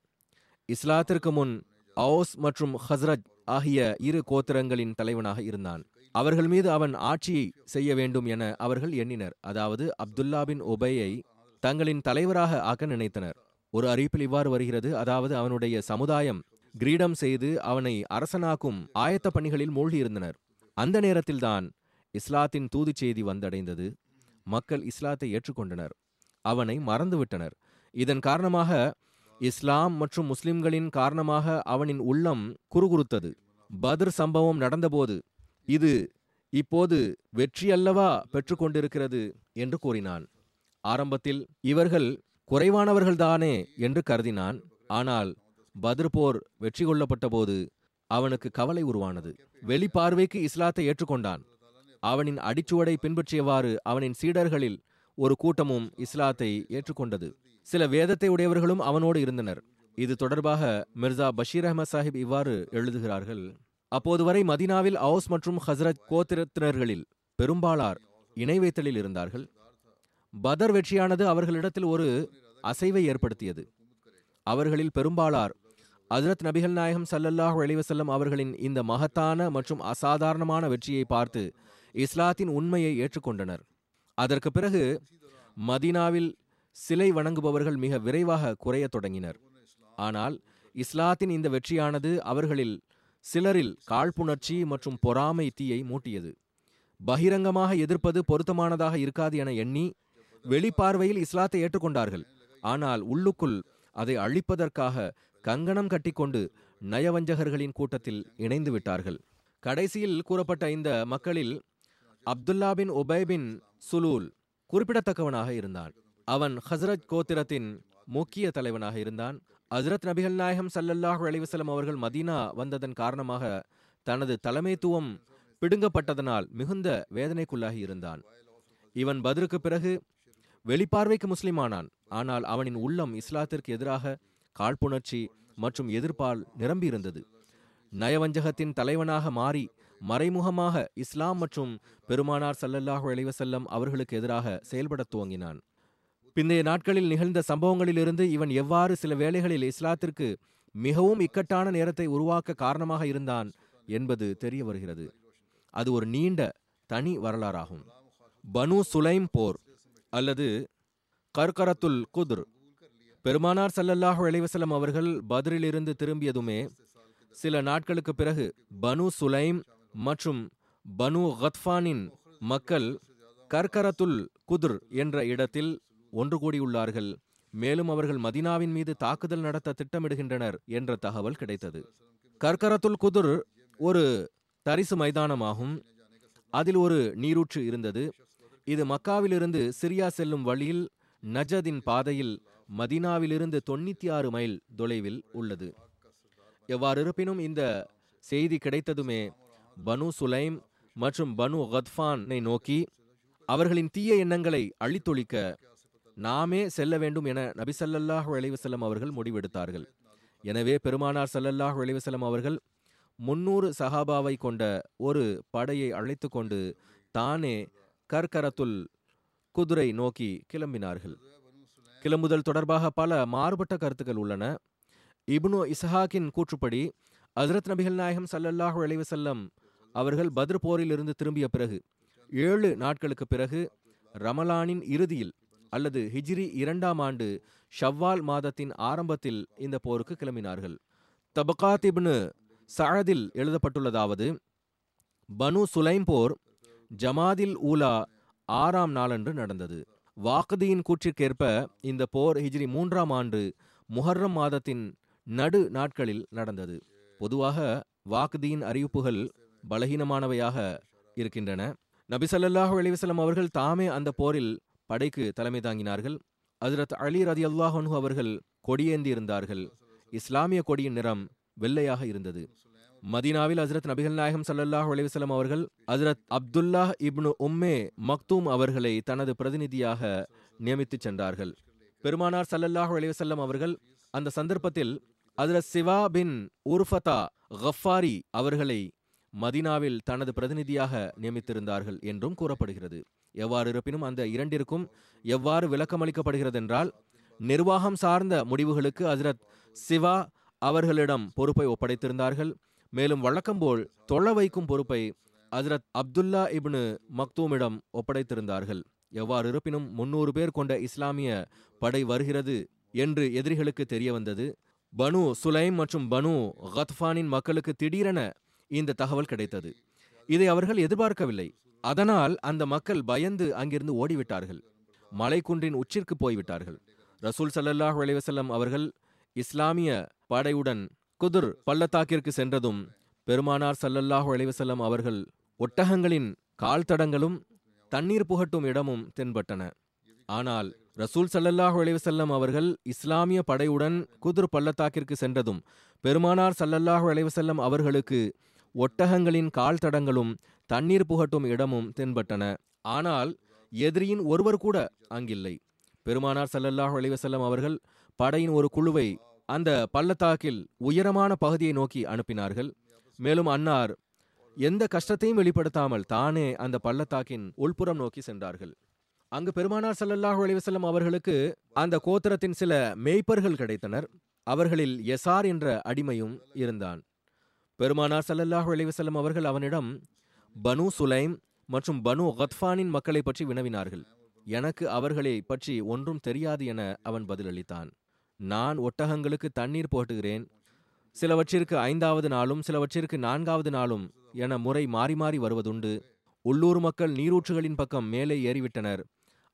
இஸ்லாத்திற்கு முன் அவுஸ் மற்றும் ஹஸ்ரஜ் ஆகிய இரு கோத்திரங்களின் தலைவனாக இருந்தான். அவர்கள் மீது அவன் ஆட்சியை செய்ய வேண்டும் என அவர்கள் எண்ணினர். அதாவது அப்துல்லா பின் உபையை தங்களின் தலைவராக ஆக்க நினைத்தனர். ஒரு அறிவிப்பில் இவ்வாறு வருகிறது. அதாவது அவனுடைய சமுதாயம் கிரீடம் செய்து அவனை அரசனாக்கும் ஆயத்த பணிகளில் மூழ்கியிருந்தனர். அந்த நேரத்தில்தான் இஸ்லாத்தின் தூதுச் செய்தி வந்தடைந்தது. மக்கள் இஸ்லாத்தை ஏற்றுக்கொண்டனர். அவனை மறந்துவிட்டனர். இதன் காரணமாக இஸ்லாம் மற்றும் முஸ்லிம்களின் காரணமாக அவனின் உள்ளம் குறுகுறுத்தது. பத்ர் சம்பவம் நடந்தபோது இது இப்போது வெற்றி அல்லவா பெற்றுக்கொண்டிருக்கிறது என்று கூறினான். ஆரம்பத்தில் இவர்கள் குறைவானவர்கள்தானே என்று கருதினான். ஆனால் பத்ர் போர் வெற்றி கொள்ளப்பட்ட போது அவனுக்கு கவலை உருவானது. வெளிப்பார்வைக்கு இஸ்லாத்தை ஏற்றுக்கொண்டான். அவனின் அடிச்சுவடை பின்பற்றியவாறு அவனின் சீடர்களில் ஒரு கூட்டமும் இஸ்லாத்தை ஏற்றுக்கொண்டது. சில வேதத்தை உடையவர்களும் அவனோடு இருந்தனர். இது தொடர்பாக மிர்சா பஷீர் அஹமத் சாஹிப் இவ்வாறு எழுதுகிறார்கள். அப்போது வரை மதினாவில் அவுஸ் மற்றும் ஹசரத் கோத்திரத்தினர்களில் பெரும்பாலார் இணை வைத்தலில் இருந்தார்கள். பதர் வெற்றியானது அவர்களிடத்தில் ஒரு அசைவை ஏற்படுத்தியது. அவர்களில் பெரும்பாலார் அஜரத் நபிகள் நாயகம் சல்லல்லாஹ் அலிவசல்லம் அவர்களின் இந்த மகத்தான மற்றும் அசாதாரணமான வெற்றியை பார்த்து இஸ்லாத்தின் உண்மையை ஏற்றுக்கொண்டனர். அதற்கு பிறகு மதீனாவில் சிலை வணங்குபவர்கள் மிக விரைவாக குறையத் தொடங்கினர். ஆனால் இஸ்லாத்தின் இந்த வெற்றியானது அவர்களில் சிலரில் காழ்ப்புணர்ச்சி மற்றும் பொறாமை தீயை மூட்டியது. பகிரங்கமாக எதிர்ப்பது பொருத்தமானதாக இருக்காது என எண்ணி வெளிப்பார்வையில் இஸ்லாத்தை ஏற்றுக்கொண்டார்கள். ஆனால் உள்ளுக்குள் அதை அழிப்பதற்காக கங்கணம் கட்டிக்கொண்டு நயவஞ்சகர்களின் கூட்டத்தில் இணைந்து விட்டார்கள். கடைசியில் கூறப்பட்ட இந்த மக்களில் அப்துல்லா பின் உபை பின் சுலூல் குறிப்பிடத்தக்கவனாக இருந்தான். அவன் ஹஸ்ரத் கோத்திரத்தின் முக்கிய தலைவனாக இருந்தான். ஹசரத் நபிகள் நாயகம் சல்லல்லாஹு அலைஹி அவர்கள் மதீனா வந்ததன் காரணமாக தனது தலைமைத்துவம் பிடுங்கப்பட்டதனால் மிகுந்த வேதனைக்குள்ளாகி இருந்தான். இவன் பதிலுக்கு பிறகு வெளிப்பார்வைக்கு முஸ்லிமானான். ஆனால் அவனின் உள்ளம் இஸ்லாத்திற்கு எதிராக காழ்ப்புணர்ச்சி மற்றும் எதிர்ப்பால் நிரம்பியிருந்தது. நயவஞ்சகத்தின் தலைவனாக மாறி மறைமுகமாக இஸ்லாம் மற்றும் பெருமானார் சல்லல்லாஹு அலைவசல்லம் அவர்களுக்கு எதிராக செயல்படத் துவங்கினான். பிந்தைய நாட்களில் நிகழ்ந்த சம்பவங்களிலிருந்து இவன் எவ்வாறு சில வேளைகளில் இஸ்லாத்திற்கு மிகவும் இக்கட்டான நேரத்தை உருவாக்க காரணமாக இருந்தான் என்பது தெரிய வருகிறது. அது ஒரு நீண்ட தனி வரலாறாகும். பனு சுலைம் போர் அல்லது கர்கரத்துல் குதுர். பெருமானார் சல்லல்லாஹு அலைவசலம் அவர்கள் பத்ரிலிருந்து திரும்பியதுமே சில நாட்களுக்கு பிறகு பனு சுலைம் மற்றும் பனு கத்ஃபானின் மக்கள் கர்கரத்துல் குதிர் என்ற இடத்தில் ஒன்று கூடியுள்ளார்கள். மேலும் அவர்கள் மதினாவின் மீது தாக்குதல் நடத்த திட்டமிடுகின்றனர் என்ற தகவல் கிடைத்தது. கர்கரத்துல் குதிர் ஒரு தரிசு மைதானமாகும். அதில் ஒரு நீரூற்று இருந்தது. இது மக்காவிலிருந்து சிரியா செல்லும் வழியில் நஜதின் பாதையில் மதினாவிலிருந்து தொண்ணூத்தி ஆறு மைல் தொலைவில் உள்ளது. எவ்வாறு இருப்பினும் இந்த செய்தி கிடைத்ததுமே பனு சுலைம் மற்றும் பனு கத்ஃபானை நோக்கி அவர்களின் தீய எண்ணங்களை அழித்தொழிக்க நாமே செல்ல வேண்டும் என நபி ஸல்லல்லாஹு அலைஹி அவர்கள் முடிவெடுத்தார்கள். எனவே பெருமானார் சல்லல்லாஹு அலைவசல்லம் அவர்கள் முன்னூறு சஹாபாவை கொண்ட ஒரு படையை அழைத்து கொண்டு தானே கர்கரத்துல் குதிரை நோக்கி கிளம்பினார்கள். கிளம்புதல் தொடர்பாக பல மாறுபட்ட கருத்துக்கள் உள்ளன. இப்னு இஸ்ஹாக்கின் கூற்றுப்படி அசரத் நபிகள் நாயகம் சல்லல்லாஹு அலைவசல்லம் செல்லம் அவர்கள் பத்ர் போரிலிருந்து திரும்பிய பிறகு ஏழு நாட்களுக்கு பிறகு ரமலானின் இறுதியில் அல்லது ஹிஜ்ரி இரண்டாம் ஆண்டு ஷவ்வால் மாதத்தின் ஆரம்பத்தில் இந்த போருக்கு கிளம்பினார்கள். தபகாத்திப்னு சழதில் எழுதப்பட்டுள்ளதாவது பனு சுலைம் போர் ஜமாதில் ஊலா ஆறாம் நாளன்று நடந்தது. வாக்குதியின் கூற்றிற்கேற்ப இந்த போர் ஹிஜ்ரி மூன்றாம் ஆண்டு முஹர்ரம் மாதத்தின் நடு நாட்களில் நடந்தது. பொதுவாக வாக்குதியின் அறிவிப்புகள் பலகீனமானவையாக இருக்கின்றன. நபி ஸல்லல்லாஹு அலைஹி அவர்கள் தாமே அந்த போரில் படைக்கு தலைமை தாங்கினார்கள். அதிரத் அலி ரதி அல்லாஹன்ஹு அவர்கள் கொடியேந்தி இருந்தார்கள். இஸ்லாமிய கொடியின் நிறம் வெள்ளையாக இருந்தது. மதீனாவில் ஹஜ்ரத் நபிகள் நாயகம் சல்லாஹூ அலிவசலம் அவர்கள் ஹஜ்ரத் அப்துல்லாஹ் இப்னு உம்மே மக்தூம் அவர்களை தனது பிரதிநிதியாக நியமித்துச் சென்றார்கள். பெருமானார் ஸல்லல்லாஹு அலிவசல்லம் அவர்கள் அந்த சந்தர்ப்பத்தில் ஹஜ்ரத் சிவா பின் உர்ஃபதா கஃபாரி அவர்களை மதீனாவில் தனது பிரதிநிதியாக நியமித்திருந்தார்கள் என்றும் கூறப்படுகிறது. எவ்வாறு இருப்பினும் அந்த இரண்டிற்கும் எவ்வாறு விளக்கமளிக்கப்படுகிறது என்றால் நிர்வாகம் சார்ந்த முடிவுகளுக்கு ஹசரத் சிவா அவர்களிடம் பொறுப்பை ஒப்படைத்திருந்தார்கள். மேலும் வழக்கம்போல் தொழ வைக்கும் பொறுப்பை ஹசரத் அப்துல்லா இப்னு மக்தூமிடம் ஒப்படைத்திருந்தார்கள். எவ்வாறு இருப்பினும் முன்னூறு பேர் கொண்ட இஸ்லாமிய படை வருகிறது என்று எதிரிகளுக்கு தெரிய வந்தது பனு சுலைம் மற்றும் பனு கத்ஃபானின் மக்களுக்கு திடீரென இந்த தகவல் கிடைத்தது. இதை அவர்கள் எதிர்பார்க்கவில்லை. அதனால் அந்த மக்கள் பயந்து அங்கிருந்து ஓடிவிட்டார்கள். மலைக்குன்றின் உச்சிற்கு போய்விட்டார்கள். ரசூல் சல்லல்லாஹ் அலைவசல்லம் அவர்கள் இஸ்லாமிய படையுடன் குதுர் பள்ளத்தாக்கிற்கு சென்றதும் பெருமானார் சல்லல்லாஹ் அலைவசல்லம் அவர்கள் ஒட்டகங்களின் கால் தடங்களும் தண்ணீர் புகட்டும் இடமும் தென்பட்டன. ஆனால் ரசூல் சல்லல்லாஹ் அலைவசல்லம் அவர்கள் இஸ்லாமிய படையுடன் குதுர் பள்ளத்தாக்கிற்கு சென்றதும் பெருமானார் சல்லல்லாஹ் அலைவசல்லம் அவர்களுக்கு ஒட்டகங்களின் கால் தடங்களும் தண்ணீர் புகட்டும் இடமும் தென்பட்டன. ஆனால் எதிரியின் ஒருவர் கூட அங்கில்லை. பெருமானார் சல்லல்லாஹ் அலிவசல்லம் அவர்கள் படையின் ஒரு குழுவை அந்த பள்ளத்தாக்கில் உயரமான பகுதியை நோக்கி அனுப்பினார்கள். மேலும் அன்னார் எந்த கஷ்டத்தையும் வெளிப்படுத்தாமல் தானே அந்த பள்ளத்தாக்கின் உள்புறம் நோக்கி சென்றார்கள். அங்கு பெருமானார் ஸல்லல்லாஹு அலிவசல்லம் அவர்களுக்கு அந்த கோத்திரத்தின் சில மேய்ப்பர்கள் கிடைத்தனர். அவர்களில் எசார் என்ற அடிமையும் இருந்தான். பெருமானார் சல்லல்லாஹ் அலைஹி அவர்கள் அவனிடம் பனு சுலைம் மற்றும் பனு கத்ஃபானின் மக்களை பற்றி வினவினார்கள். எனக்கு அவர்களை பற்றி ஒன்றும் தெரியாது என அவன் பதிலளித்தான். நான் ஒட்டகங்களுக்கு தண்ணீர் போட்டுகிறேன். சிலவற்றிற்கு ஐந்தாவது நாளும் சிலவற்றிற்கு நான்காவது நாளும் என முறை மாறி மாறி வருவதுண்டு. உள்ளூர் மக்கள் நீரூற்றுகளின் பக்கம் மேலே ஏறிவிட்டனர்.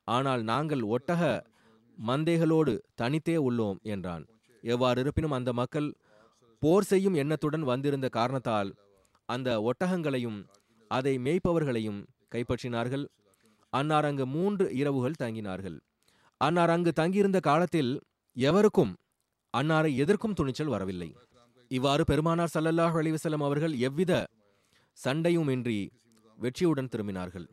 ஆனால் நாங்கள் ஒட்டக மந்தைகளோடு தனித்தே உள்ளோம் என்றான். எவ்வாறு இருப்பினும் அந்த மக்கள் போர் செய்யும் எண்ணத்துடன் வந்திருந்த காரணத்தால் அந்த ஒட்டகங்களையும் அதை மேய்ப்பவர்களையும் கைப்பற்றினார்கள். அன்னார் அங்கு மூன்று இரவுகள் தங்கினார்கள். அன்னார் அங்கு தங்கியிருந்த காலத்தில் எவருக்கும் அன்னாரை எதிர்க்கும் துணிச்சல் வரவில்லை. இவ்வாறு பெருமானார் சல்லல்லாஹ் அலிவசலம் அவர்கள் எவ்வித சண்டையுமின்றி வெற்றியுடன் திரும்பினார்கள்.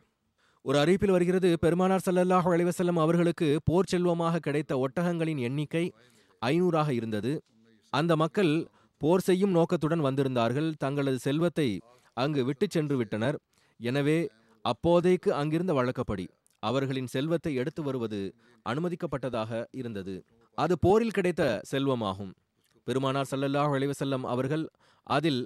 ஒரு அறிவிப்பில் வருகிறது பெருமானார் சல்லல்லாஹ் அலிவசல்லம் அவர்களுக்கு போர் செல்வமாக கிடைத்த ஒட்டகங்களின் எண்ணிக்கை ஐநூறாக இருந்தது. அந்த மக்கள் போர் செய்யும் நோக்கத்துடன் வந்திருந்தார்கள். தங்களது செல்வத்தை அங்கு விட்டுச் சென்று விட்டனர். எனவே அப்போதைக்கு அங்கிருந்த வழக்கப்படி அவர்களின் செல்வத்தை எடுத்து வருவது அனுமதிக்கப்பட்டதாக இருந்தது. அது போரில் கிடைத்த செல்வமாகும். பெருமானார் சல்லல்லாஹ் அலைஹி அவர்கள் அதில்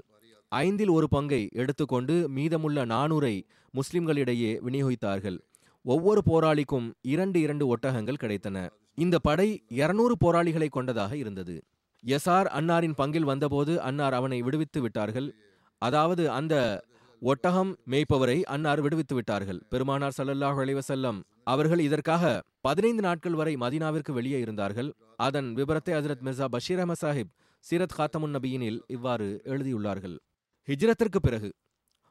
ஐந்தில் ஒரு பங்கை எடுத்துக்கொண்டு மீதமுள்ள நானூரை முஸ்லிம்களிடையே விநியோகித்தார்கள். ஒவ்வொரு போராளிக்கும் இரண்டு இரண்டு ஒட்டகங்கள் கிடைத்தன. இந்த படை இருநூறு போராளிகளை கொண்டதாக இருந்தது. எசார் அன்னாரின் பங்கில் வந்தபோது அன்னார் அவனை விடுவித்து விட்டார்கள். அதாவது அந்த ஒட்டகம் மேய்ப்பவரை அன்னார் விடுவித்து விட்டார்கள். பெருமானார் சல்லல்லாஹ் அலைவசல்லம் அவர்கள் இதற்காக பதினைந்து நாட்கள் வரை மதினாவிற்கு வெளியே இருந்தார்கள். அதன் விபரத்தை ஹசரத் மிர்சா பஷீர் அஹமத் சாஹிப் சீரத் ஹாத்தமுன் நபியினில் இவ்வாறு எழுதியுள்ளார்கள். ஹிஜ்ரத்திற்கு பிறகு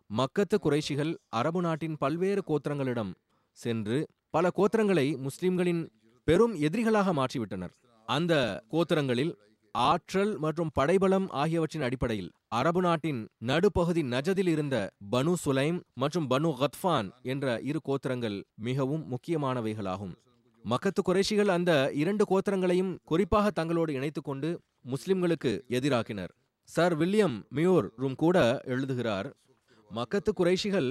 மக்கத்து குறைஷிகள் அரபு நாட்டின் பல்வேறு கோத்திரங்களிடம் சென்று பல கோத்திரங்களை முஸ்லிம்களின் பெரும் எதிரிகளாக மாற்றிவிட்டனர். அந்த கோத்திரங்களில் ஆற்றல் மற்றும் படைபலம் ஆகியவற்றின் அடிப்படையில் அரபு நாட்டின் நடுப்பகுதி நஜதில் இருந்த பனு சுலைம் மற்றும் பனு கத்ஃபான் என்ற இரு கோத்திரங்கள் மிகவும் முக்கியமானவைகளாகும். மக்கத்து குறைஷிகள் அந்த இரண்டு கோத்திரங்களையும் குறிப்பாக தங்களோடு இணைத்துக்கொண்டு முஸ்லிம்களுக்கு எதிராக்கினர். சர் வில்லியம் மியோரும் கூட எழுதுகிறார் மக்கத்து குறைஷிகள்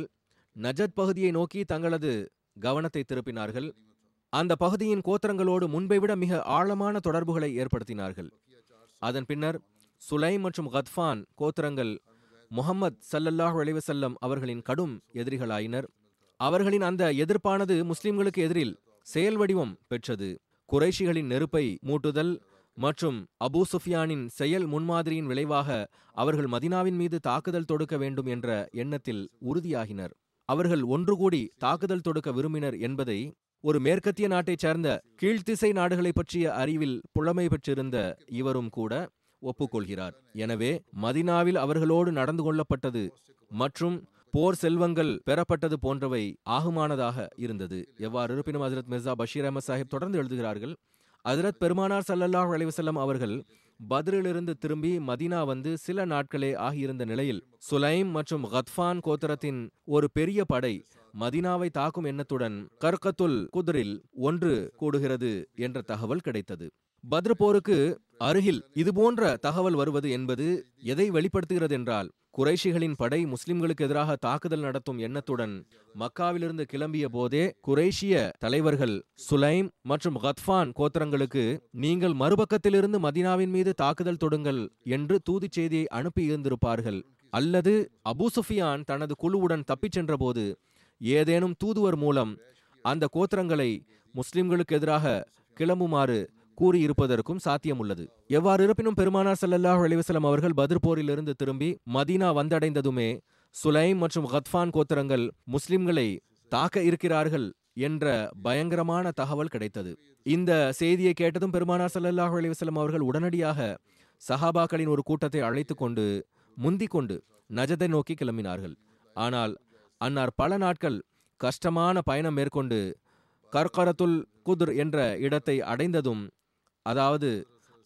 நஜத் பகுதியை நோக்கி தங்களது கவனத்தை திருப்பினார்கள். அந்த பகுதியின் கோத்திரங்களோடு முன்பை விட மிக ஆழமான தொடர்புகளை ஏற்படுத்தினார்கள். அதன் பின்னர் சுலைம் மற்றும் கத்ஃபான் கோத்திரங்கள் முகமது சல்லல்லாஹு அலைவசல்லம் அவர்களின் கடும் எதிரிகளாயினர். அவர்களின் அந்த எதிர்ப்பானது முஸ்லிம்களுக்கு எதிரில் செயல் வடிவம் பெற்றது. குறைஷிகளின் நெருப்பை மூட்டுதல் மற்றும் அபூ சுஃபியானின் செயல் முன்மாதிரியின் விளைவாக அவர்கள் மதினாவின் மீது தாக்குதல் தொடுக்க வேண்டும் என்ற எண்ணத்தில் உறுதியாகினர். அவர்கள் ஒன்று கூடி தாக்குதல் தொடுக்க விரும்பினர் என்பதை ஒரு மேற்கத்திய நாட்டைச் சேர்ந்த கீழ்த்திசை நாடுகளை பற்றிய அறிவில் புலமை பெற்றிருந்த இவரும் கூட ஒப்புக்கொள்கிறார். எனவே மதினாவில் அவர்களோடு நடந்து கொள்ளப்பட்டது மற்றும் போர் செல்வங்கள் பெறப்பட்டது போன்றவை ஆகுமானதாக இருந்தது. எவ்வாறு? இருப்பினும் ஹசரத் மிர்சா பஷீர் அஹமத் சாஹிப் தொடர்ந்து எழுதுகிறார்கள் ஹசரத் பெருமானார் சல்லல்லாஹ் அலைவசல்லம் அவர்கள் பத்ரிலிருந்து திரும்பி மதீனா வந்து சில நாட்களே ஆகியிருந்த நிலையில் சுலைம் மற்றும் கத்ஃபான் கோத்தரத்தின் ஒரு பெரிய படை மதினாவை தாக்கும் எண்ணத்துடன் கர்கத்துல் குதிரில் ஒன்று கூடுகிறது என்ற தகவல் கிடைத்தது. பத்ர் போருக்கு அருகில் இதுபோன்ற தகவல் வருவது என்பது எதை வெளிப்படுத்துகிறது என்றால் குறைஷிகளின் படை முஸ்லிம்களுக்கு எதிராக தாக்குதல் நடத்தும் எண்ணத்துடன் மக்காவிலிருந்து கிளம்பிய போதே குறைஷிய தலைவர்கள் சுலைம் மற்றும் கத்ஃபான் கோத்திரங்களுக்கு நீங்கள் மறுபக்கத்திலிருந்து மதினாவின் மீது தாக்குதல் தொடுங்கள் என்று தூதுச் செய்தியை அனுப்பி இருந்திருப்பார்கள். அல்லது அபு சுஃபியான் தனது குழுவுடன் தப்பிச் சென்றபோது ஏதேனும் தூதுவர் மூலம் அந்த கோத்திரங்களை முஸ்லிம்களுக்கு எதிராக கிளம்புமாறு கூறியிருப்பதற்கும் சாத்தியம் உள்ளது எவ்வாறு இருப்பினும் பெருமானார் சல்லல்லாஹ் அலிவசலம் அவர்கள் பத்ர் போரிலிருந்து திரும்பி மதீனா வந்தடைந்ததுமே சுலைம் மற்றும் கத்ஃபான் கோத்திரங்கள் முஸ்லிம்களை தாக்க இருக்கிறார்கள் என்ற பயங்கரமான தகவல் கிடைத்தது. இந்த செய்தியை கேட்டதும் பெருமானார் சல்லல்லாஹ் அலிவசலம் அவர்கள் உடனடியாக சஹாபாக்களின் ஒரு கூட்டத்தை அழைத்து கொண்டு முந்திக் கொண்டு நஜதை நோக்கி கிளம்பினார்கள். ஆனால் அன்னார் பல நாட்கள் கஷ்டமான பயணம் மேற்கொண்டு கர்கரத்துல் குதிர் என்ற இடத்தை அடைந்ததும் அதாவது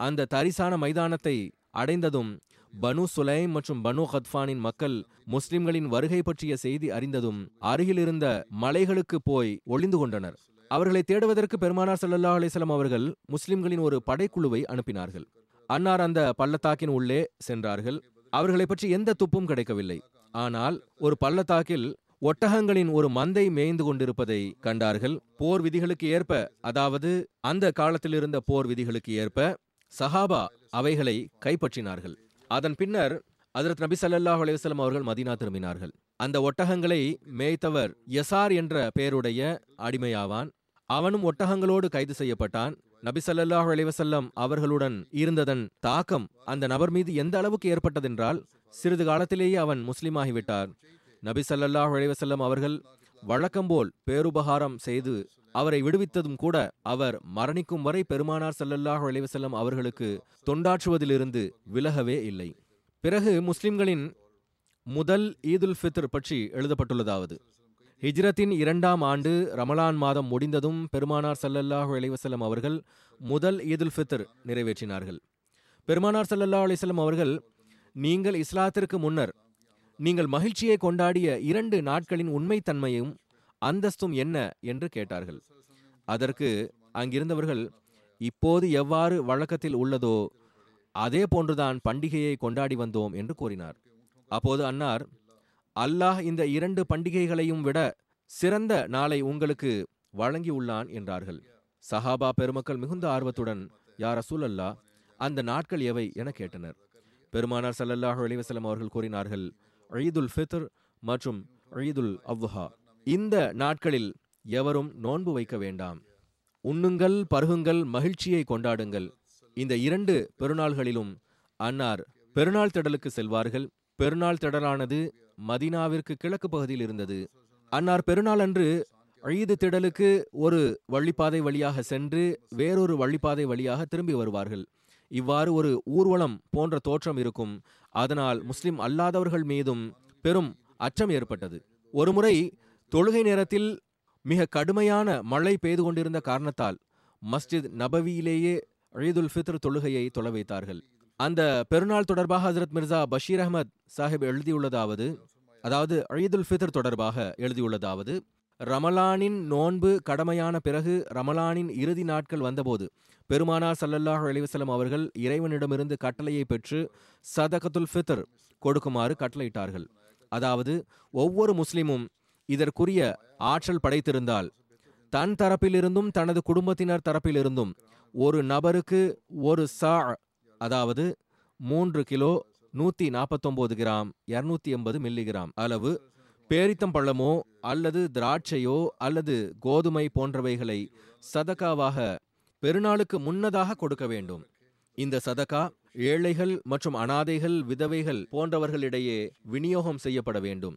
அந்த தரிசான மைதானத்தை அடைந்ததும் பனு சுலைம் மற்றும் பனு ஹத்ஃபானின் மக்கள் முஸ்லிம்களின் வருகை பற்றிய செய்தி அறிந்ததும் அருகிலிருந்த மலைகளுக்கு போய் ஒளிந்து கொண்டனர். அவர்களை தேடுவதற்கு பெருமானார் ஸல்லல்லாஹு அலைஹி அவர்கள் முஸ்லிம்களின் ஒரு படைக்குழுவை அனுப்பினார்கள். அன்னார் அந்த பள்ளத்தாக்கின் உள்ளே சென்றார்கள். அவர்களை பற்றி எந்த துப்பும் கிடைக்கவில்லை. ஆனால் ஒரு பள்ளத்தாக்கில் ஒட்டகங்களின் ஒரு மந்தை மேய்ந்து கொண்டிருப்பதை கண்டார்கள். போர் விதிகளுக்கு ஏற்ப அதாவது அந்த காலத்தில் இருந்த போர் விதிகளுக்கு ஏற்ப சஹாபா அவைகளை கைப்பற்றினார்கள். அதன் பின்னர் அதரத் நபி சல்லாஹ் அலைஹி அவர்கள் மதீனா திரும்பினார்கள். அந்த ஒட்டகங்களை மேய்த்தவர் யசார் என்ற பெயருடைய அடிமையாவான். அவனும் ஒட்டகங்களோடு கைது செய்யப்பட்டான். நபிசல்லாஹ் அலைவசல்லம் அவர்களுடன் இருந்ததன் தாக்கம் அந்த நபர் மீது எந்த அளவுக்கு ஏற்பட்டதென்றால் சிறிது காலத்திலேயே அவன் முஸ்லிமாகிவிட்டார். நபி ஸல்லல்லாஹு அலைஹி அவர்கள் வழக்கம்போல் பேருபகாரம் செய்து அவரை விடுவித்ததும் கூட அவர் மரணிக்கும் வரை பெருமானார் சல்லல்லாஹ் அலைவசல்லம் அவர்களுக்கு தொண்டாற்றுவதிலிருந்து விலகவே இல்லை. பிறகு முஸ்லிம்களின் முதல் ஈதுல் ஃபித்ர் பற்றி எழுதப்பட்டுள்ளதாவது. ஹிஜ்ரத்தின் இரண்டாம் ஆண்டு ரமலான் மாதம் முடிந்ததும் பெருமானார் சல்லல்லாஹு அலைவசல்லம் அவர்கள் முதல் ஈதுல் ஃபித்ர் நிறைவேற்றினார்கள். பெருமானார் சல்லல்லா அலைஹி அவர்கள் நீங்கள் இஸ்லாத்திற்கு முன்னர் நீங்கள் மகிழ்ச்சியை கொண்டாடிய இரண்டு நாட்களின் உண்மைத்தன்மையும் அந்தஸ்தும் என்ன? என்று கேட்டார்கள். அதற்கு அங்கிருந்தவர்கள் இப்போது எவ்வாறு வழக்கத்தில் உள்ளதோ அதே போன்றுதான் பண்டிகையை கொண்டாடி வந்தோம் என்று கூறினார். அப்போது அன்னார் அல்லாஹ் இந்த இரண்டு பண்டிகைகளையும் விட சிறந்த நாளை உங்களுக்கு வழங்கியுள்ளான் என்றார்கள். சஹாபா பெருமக்கள் மிகுந்த ஆர்வத்துடன் யா அல்லா அந்த நாட்கள் எவை? என கேட்டனர். பெருமானார் சல்லல்லாஹு அலிவசலம் அவர்கள் கூறினார்கள் ஈதுல் ஃபித்ர் மற்றும் ஈதுல் அவ்ஹா. இந்த நாட்களில் எவரும் நோன்பு வைக்க வேண்டாம். உண்ணுங்கள் பருகுங்கள் மகிழ்ச்சியை கொண்டாடுங்கள். இந்த இரண்டு பெருநாள்களிலும் அன்னார் பெருநாள் திடலுக்கு செல்வார்கள். பெருநாள் திடலானது மதீனாவிற்கு கிழக்கு பகுதியில் இருந்தது. அன்னார் பெருநாள் அன்று ஈது திடலுக்கு ஒரு வழிப்பாதை வழியாக சென்று வேறொரு வழிப்பாதை வழியாக திரும்பி வருவார்கள். இவ்வாறு ஒரு ஊர்வலம் போன்ற தோற்றம் இருக்கும். அதனால் முஸ்லிம் அல்லாதவர்கள் மீதும் பெரும் அச்சம் ஏற்பட்டது. ஒருமுறை தொழுகை நேரத்தில் மிக கடுமையான மழை பெய்து கொண்டிருந்த காரணத்தால் மஸ்ஜித் நபவியிலேயே ஈதுல் ஃபித்ர் தொழுகையை தொலை வைத்தார்கள். அந்த பெருநாள் தொடர்பாக ஹசரத் மிர்சா பஷீர் அஹமத் சாஹிப் எழுதியுள்ளதாவது அதாவது ஈதுல் ஃபித்ர் தொடர்பாக எழுதியுள்ளதாவது ரமலானின் நோன்பு கடமையான பிறகு ரமலானின் இறுதி நாட்கள் வந்தபோது பெருமானா சல்லல்லாஹ் அலிவசலம் அவர்கள் இறைவனிடமிருந்து கட்டளையை பெற்று சதகத்துல் ஃபித்ர் கொடுக்குமாறு கட்டளையிட்டார்கள். அதாவது ஒவ்வொரு முஸ்லிமும் இதற்குரிய ஆற்றல் படைத்திருந்தால் தன் தரப்பிலிருந்தும் தனது குடும்பத்தினர் தரப்பிலிருந்தும் ஒரு நபருக்கு ஒரு சா அதாவது மூன்று கிலோ நூத்தி நாற்பத்தொன்பது கிராம் இருநூத்தி எண்பது மில்லிகிராம். அளவு பேரித்தம்பழமோ அல்லது திராட்சையோ அல்லது கோதுமை போன்றவைகளை சதகாவாக பெருநாளுக்கு முன்னதாக கொடுக்க வேண்டும். இந்த சதகா ஏழைகள் மற்றும் அனாதைகள் விதவைகள் போன்றவர்களிடையே விநியோகம் செய்யப்பட வேண்டும்.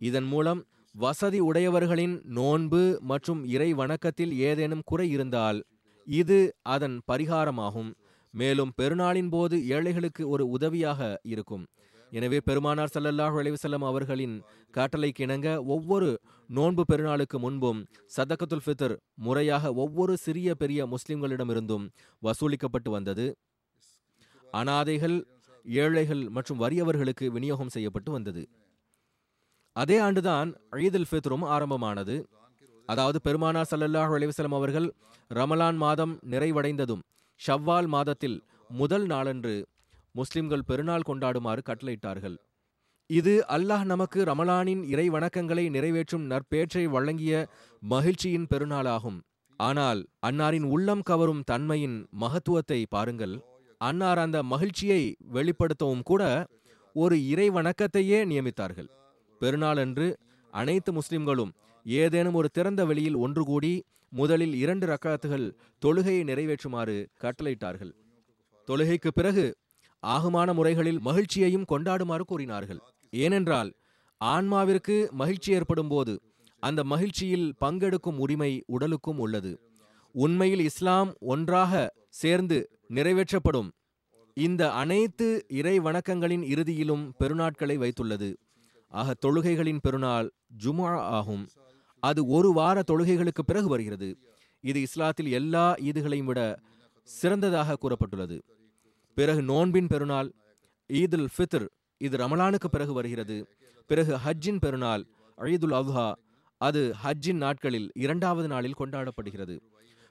இதன் மூலம் வசதி உடையவர்களின் நோன்பு மற்றும் இறை வணக்கத்தில் ஏதேனும் குறை இருந்தால் இது அதன் பரிகாரமாகும். மேலும் பெருநாளின் போது ஏழைகளுக்கு ஒரு உதவியாக இருக்கும். எனவே பெருமானார் ஸல்லல்லாஹு அலைவசல்லம் அவர்களின் கட்டளைக்கு இணங்க ஒவ்வொரு நோன்பு பெருநாளுக்கு முன்பும் சதகத்துல் ஃபித்ர் முறையாக ஒவ்வொரு சிறிய பெரிய முஸ்லிம்களிடமிருந்தும் வசூலிக்கப்பட்டு வந்தது. அனாதைகள் ஏழைகள் மற்றும் வறியவர்களுக்கு விநியோகம் செய்யப்பட்டு வந்தது. அதே ஆண்டுதான் ஈதுல் ஃபித்ரும் ஆரம்பமானது. அதாவது பெருமானார் சல்லல்லாஹ் அலைவசலம் அவர்கள் ரமலான் மாதம் நிறைவடைந்ததும் ஷவ்வால் மாதத்தில் முதல் நாளன்று முஸ்லிம்கள் பெருநாள் கொண்டாடுமாறு கட்டளையிட்டார்கள். இது அல்லாஹ் நமக்கு ரமலானின் இறை வணக்கங்களை நிறைவேற்றும் நற்பேற்றை வழங்கிய மகிழ்ச்சியின் பெருநாளாகும். ஆனால் அன்னாரின் உள்ளம் கவரும் தன்மையின் மகத்துவத்தை பாருங்கள். அன்னார் அந்த மகிழ்ச்சியை வெளிப்படுத்தவும் கூட ஒரு இறை வணக்கத்தையே நியமித்தார்கள். பெருநாளன்று அனைத்து முஸ்லிம்களும் ஏதேனும் ஒரு திறந்த வெளியில் ஒன்று கூடி முதலில் இரண்டு ரக்காத்துகள் தொழுகையை நிறைவேற்றுமாறு கட்டளையிட்டார்கள். தொழுகைக்கு பிறகு ஆகுமான முறைகளில் மகிழ்ச்சியையும் கொண்டாடுமாறு கூறினார்கள். ஏனென்றால் ஆன்மாவிற்கு மகிழ்ச்சி ஏற்படும் போது அந்த மகிழ்ச்சியில் பங்கெடுக்கும் உரிமை உடலுக்கும் உள்ளது. உண்மையில் இஸ்லாம் ஒன்றாக சேர்ந்து நிறைவேற்றப்படும் இந்த அனைத்து இறை வணக்கங்களின் இறுதியிலும் பெருநாட்களை வைத்துள்ளது. ஆக தொழுகைகளின் பெருநாள் ஜுமா ஆகும். அது ஒரு வார தொழுகைகளுக்கு பிறகு வருகிறது. இது இஸ்லாத்தில் எல்லா ஈதுகளையும் விட சிறந்ததாக கூறப்பட்டுள்ளது. பிறகு நோன்பின் பெருநாள் ஈதுல் ஃபித்ர் இது ரமலானுக்கு பிறகு வருகிறது. பிறகு ஹஜ்ஜின் பெருநாள் ஈதுல் அவ்ஹா அது ஹஜ்ஜின் நாட்களில் இரண்டாவது நாளில் கொண்டாடப்படுகிறது.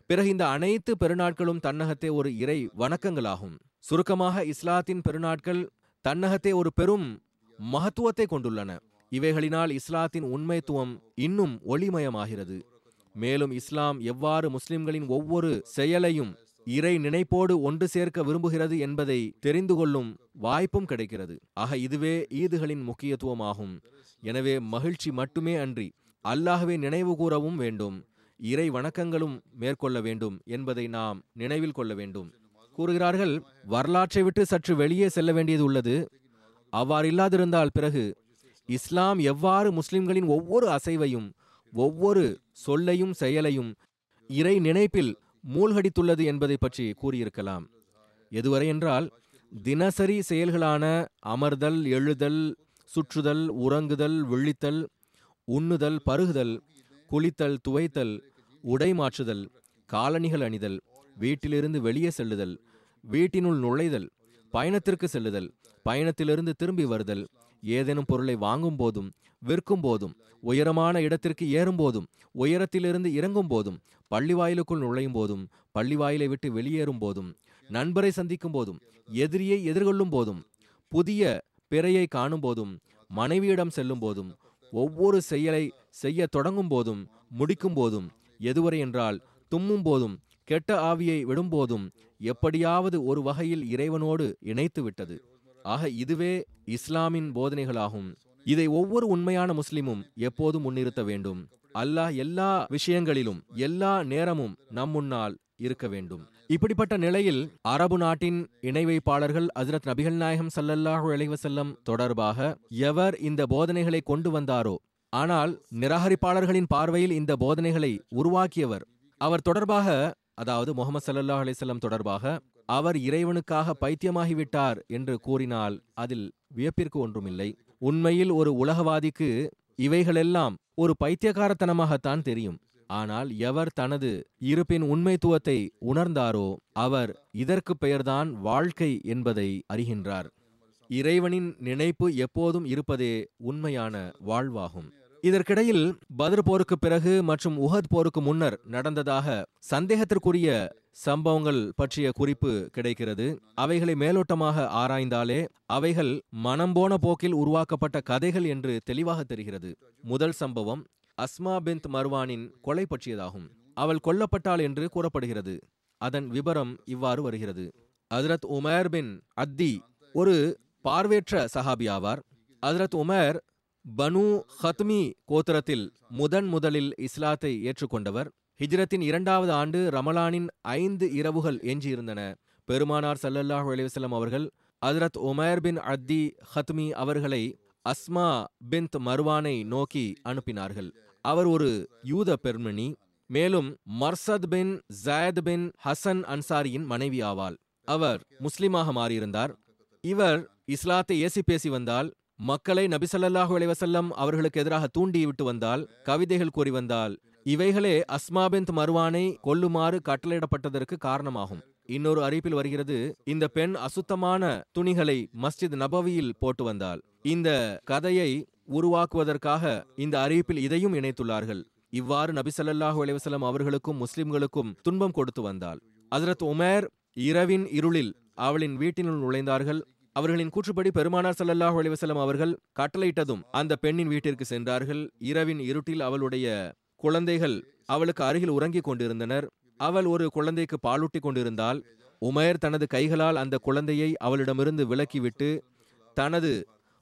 பிறகு இந்த அனைத்து பெருநாட்களும் தன்னகத்தே ஒரு இறை வணக்கங்களாகும். சுருக்கமாக இஸ்லாத்தின் பெருநாட்கள் தன்னகத்தே ஒரு பெரும் மகத்துவத்தை கொண்டுள்ளன. இவைகளினால் இஸ்லாத்தின் உண்மைத்துவம் இன்னும் ஒளிமயமாகிறது. மேலும் இஸ்லாம் எவ்வாறு முஸ்லிம்களின் ஒவ்வொரு செயலையும் இறை நினைப்போடு ஒன்று சேர்க்க விரும்புகிறது என்பதை தெரிந்து கொள்ளும் வாய்ப்பும் கிடைக்கிறது. ஆக இதுவே ஈதுகளின் முக்கியத்துவமாகும். எனவே மகிழ்ச்சி மட்டுமே அன்றி அல்லாஹ்வை நினைவு கூறவும் வேண்டும். இறை வணக்கங்களும் மேற்கொள்ள வேண்டும் என்பதை நாம் நினைவில் கொள்ள வேண்டும். கூறுகிறார்கள் வரலாற்றை விட்டு சற்று வெளியே செல்ல வேண்டியது உள்ளது. அவ்வாறு இல்லாதிருந்தால் பிறகு இஸ்லாம் எவ்வாறு முஸ்லிம்களின் ஒவ்வொரு அசைவையும் ஒவ்வொரு சொல்லையும் செயலையும் இறை நினைப்பில் மூழ்கடித்துள்ளது என்பதை பற்றி கூறியிருக்கலாம். எதுவரை என்றால் தினசரி செயல்களான அமர்தல் எழுதல் சுற்றுதல் உறங்குதல் விழித்தல் உண்ணுதல் பருகுதல் குளித்தல் துவைத்தல் உடை மாற்றுதல் காலணிகள் அணிதல் வீட்டிலிருந்து வெளியே செல்லுதல் வீட்டினுள் நுழைதல் பயணத்திற்கு செல்லுதல் பயணத்திலிருந்து திரும்பி வருதல் ஏதேனும் பொருளை வாங்கும் போதும் விற்கும் போதும் உயரமான இடத்திற்கு ஏறும் போதும் உயரத்திலிருந்து இறங்கும் போதும் பள்ளிவாயிலுக்குள் நுழையும் போதும் பள்ளிவாயிலை விட்டு வெளியேறும் போதும் நண்பரை சந்திக்கும் போதும் எதிரியை எதிர்கொள்ளும் போதும் புதிய பிறையை காணும் போதும் மனைவியிடம் செல்லும் போதும் ஒவ்வொரு செயலை செய்ய தொடங்கும் போதும் முடிக்கும் போதும் எதுவரை என்றால் தும்மும் போதும் கெட்ட ஆவியை விடும்போதும் எப்படியாவது ஒரு வகையில் இறைவனோடு இணைத்து விட்டது ஆக இதுவே இஸ்லாமின் போதனைகளாகும். இதை ஒவ்வொரு உண்மையான முஸ்லிமும் எப்போதும் முன்னிறுத்த வேண்டும். அல்லாஹ் எல்லா விஷயங்களிலும் எல்லா நேரமும் நம் முன்னால் இருக்க வேண்டும். இப்படிப்பட்ட நிலையில் அரபு நாட்டின் இணை வைப்பாளர்கள் நபிகள் நாயகம் சல்லல்லாஹு அலைவசல்லம் தொடர்பாக எவர் இந்த போதனைகளை கொண்டு வந்தாரோ ஆனால் நிராகரிப்பாளர்களின் பார்வையில் இந்த போதனைகளை உருவாக்கியவர் அவர் தொடர்பாக அதாவது முகமது சல்லல்லாஹ் அலிசல்லம் தொடர்பாக அவர் இறைவனுக்காக பைத்தியமாகிவிட்டார் என்று கூறினால் அதில் வியப்பிற்கு ஒன்றுமில்லை. உண்மையில் ஒரு உலகவாதிக்கு இவைகளெல்லாம் ஒரு பைத்தியகாரத்தனமாகத்தான் தெரியும். ஆனால் எவர் தனது இருப்பின் உண்மைத்துவத்தை உணர்ந்தாரோ அவர் இதற்கு பெயர்தான் வாழ்க்கை என்பதை அறிகின்றார். இறைவனின் நினைப்பு எப்போதும் இருப்பதே உண்மையான வாழ்வாகும். இதற்கிடையில் பதர் போருக்கு பிறகு மற்றும் உஹத் போருக்கு முன்னர் நடந்ததாக சந்தேகத்திற்குரிய சம்பவங்கள் பற்றிய குறிப்பு கிடைக்கிறது. அவைகளை மேலோட்டமாக ஆராய்ந்தாலே அவைகள் மனம் போன போக்கில் உருவாக்கப்பட்ட கதைகள் என்று தெளிவாக தெரிகிறது. முதல் சம்பவம் அஸ்மா பிந்த் மர்வானின் கொலை பற்றியதாகும். அவள் கொல்லப்பட்டாள் என்று கூறப்படுகிறது. அதன் விபரம் இவ்வாறு வருகிறது. அஜரத் உமேர் பின் அத்தி ஒரு பார்வையற்ற சஹாபி ஆவார். அஜரத் உமேர் பனு ஹத்மி கோத்திரத்தில் முதன் முதலில் இஸ்லாத்தை ஏற்றுக்கொண்டவர். ஹிஜ்ரத்தின் இரண்டாவது ஆண்டு ரமலானின் ஐந்து இரவுகள் எஞ்சியிருந்தன. பெருமானார் சல்லல்லாஹு அலைஹி அவர்கள் ஹஜ்ரத் உமேர் பின் அத்தி ஹத்மி அவர்களை அஸ்மா பின்த் மர்வானை நோக்கி அனுப்பினார்கள். அவர் ஒரு யூத பெண்மணி மேலும் Marthad bin Zayd bin Hasan அன்சாரியின் மனைவி ஆவாள் அவர் முஸ்லிமாக மாறியிருந்தார். இவர் இஸ்லாத்தை ஏசி பேசி வந்தால் மக்களை நபிசல்லாஹு அலைவசல்லம் அவர்களுக்கு எதிராக தூண்டிவிட்டு வந்தால் கவிதைகள் கூறி வந்தால் இவைகளே அஸ்மாபிந்த் மருவானை கொல்லுமாறு கட்டளையிடப்பட்டதற்கு காரணமாகும். இன்னொரு அறிவிப்பில் வருகிறது இந்த பெண் அசுத்தமான துணிகளை மஸ்ஜித் நபவியில் போட்டு வந்தால் இந்த கதையை உருவாக்குவதற்காக இந்த அறிவிப்பில் இதையும் இணைத்துள்ளார்கள். இவ்வாறு நபிசல்லாஹு ஸல்லல்லாஹு அவர்களுக்கும் முஸ்லிம்களுக்கும் துன்பம் கொடுத்து வந்தால் ஹஜ்ரத் உமேர் இரவின் இருளில் அவளின் வீட்டினுள் நுழைந்தார்கள். அவர்களின் கூற்றுப்படி பெருமானார் ஸல்லல்லாஹு அலிவசலம் அவர்கள் கட்டளையிட்டதும் அந்த பெண்ணின் வீட்டிற்கு சென்றார்கள். இரவின் இருட்டில் அவளுடைய குழந்தைகள் அவளுக்கு அருகில் உறங்கிக் கொண்டிருந்தனர். அவள் ஒரு குழந்தைக்கு பாலூட்டி கொண்டிருந்தால் உமேர் தனது கைகளால் அந்த குழந்தையை அவளிடமிருந்து விலக்கிவிட்டு தனது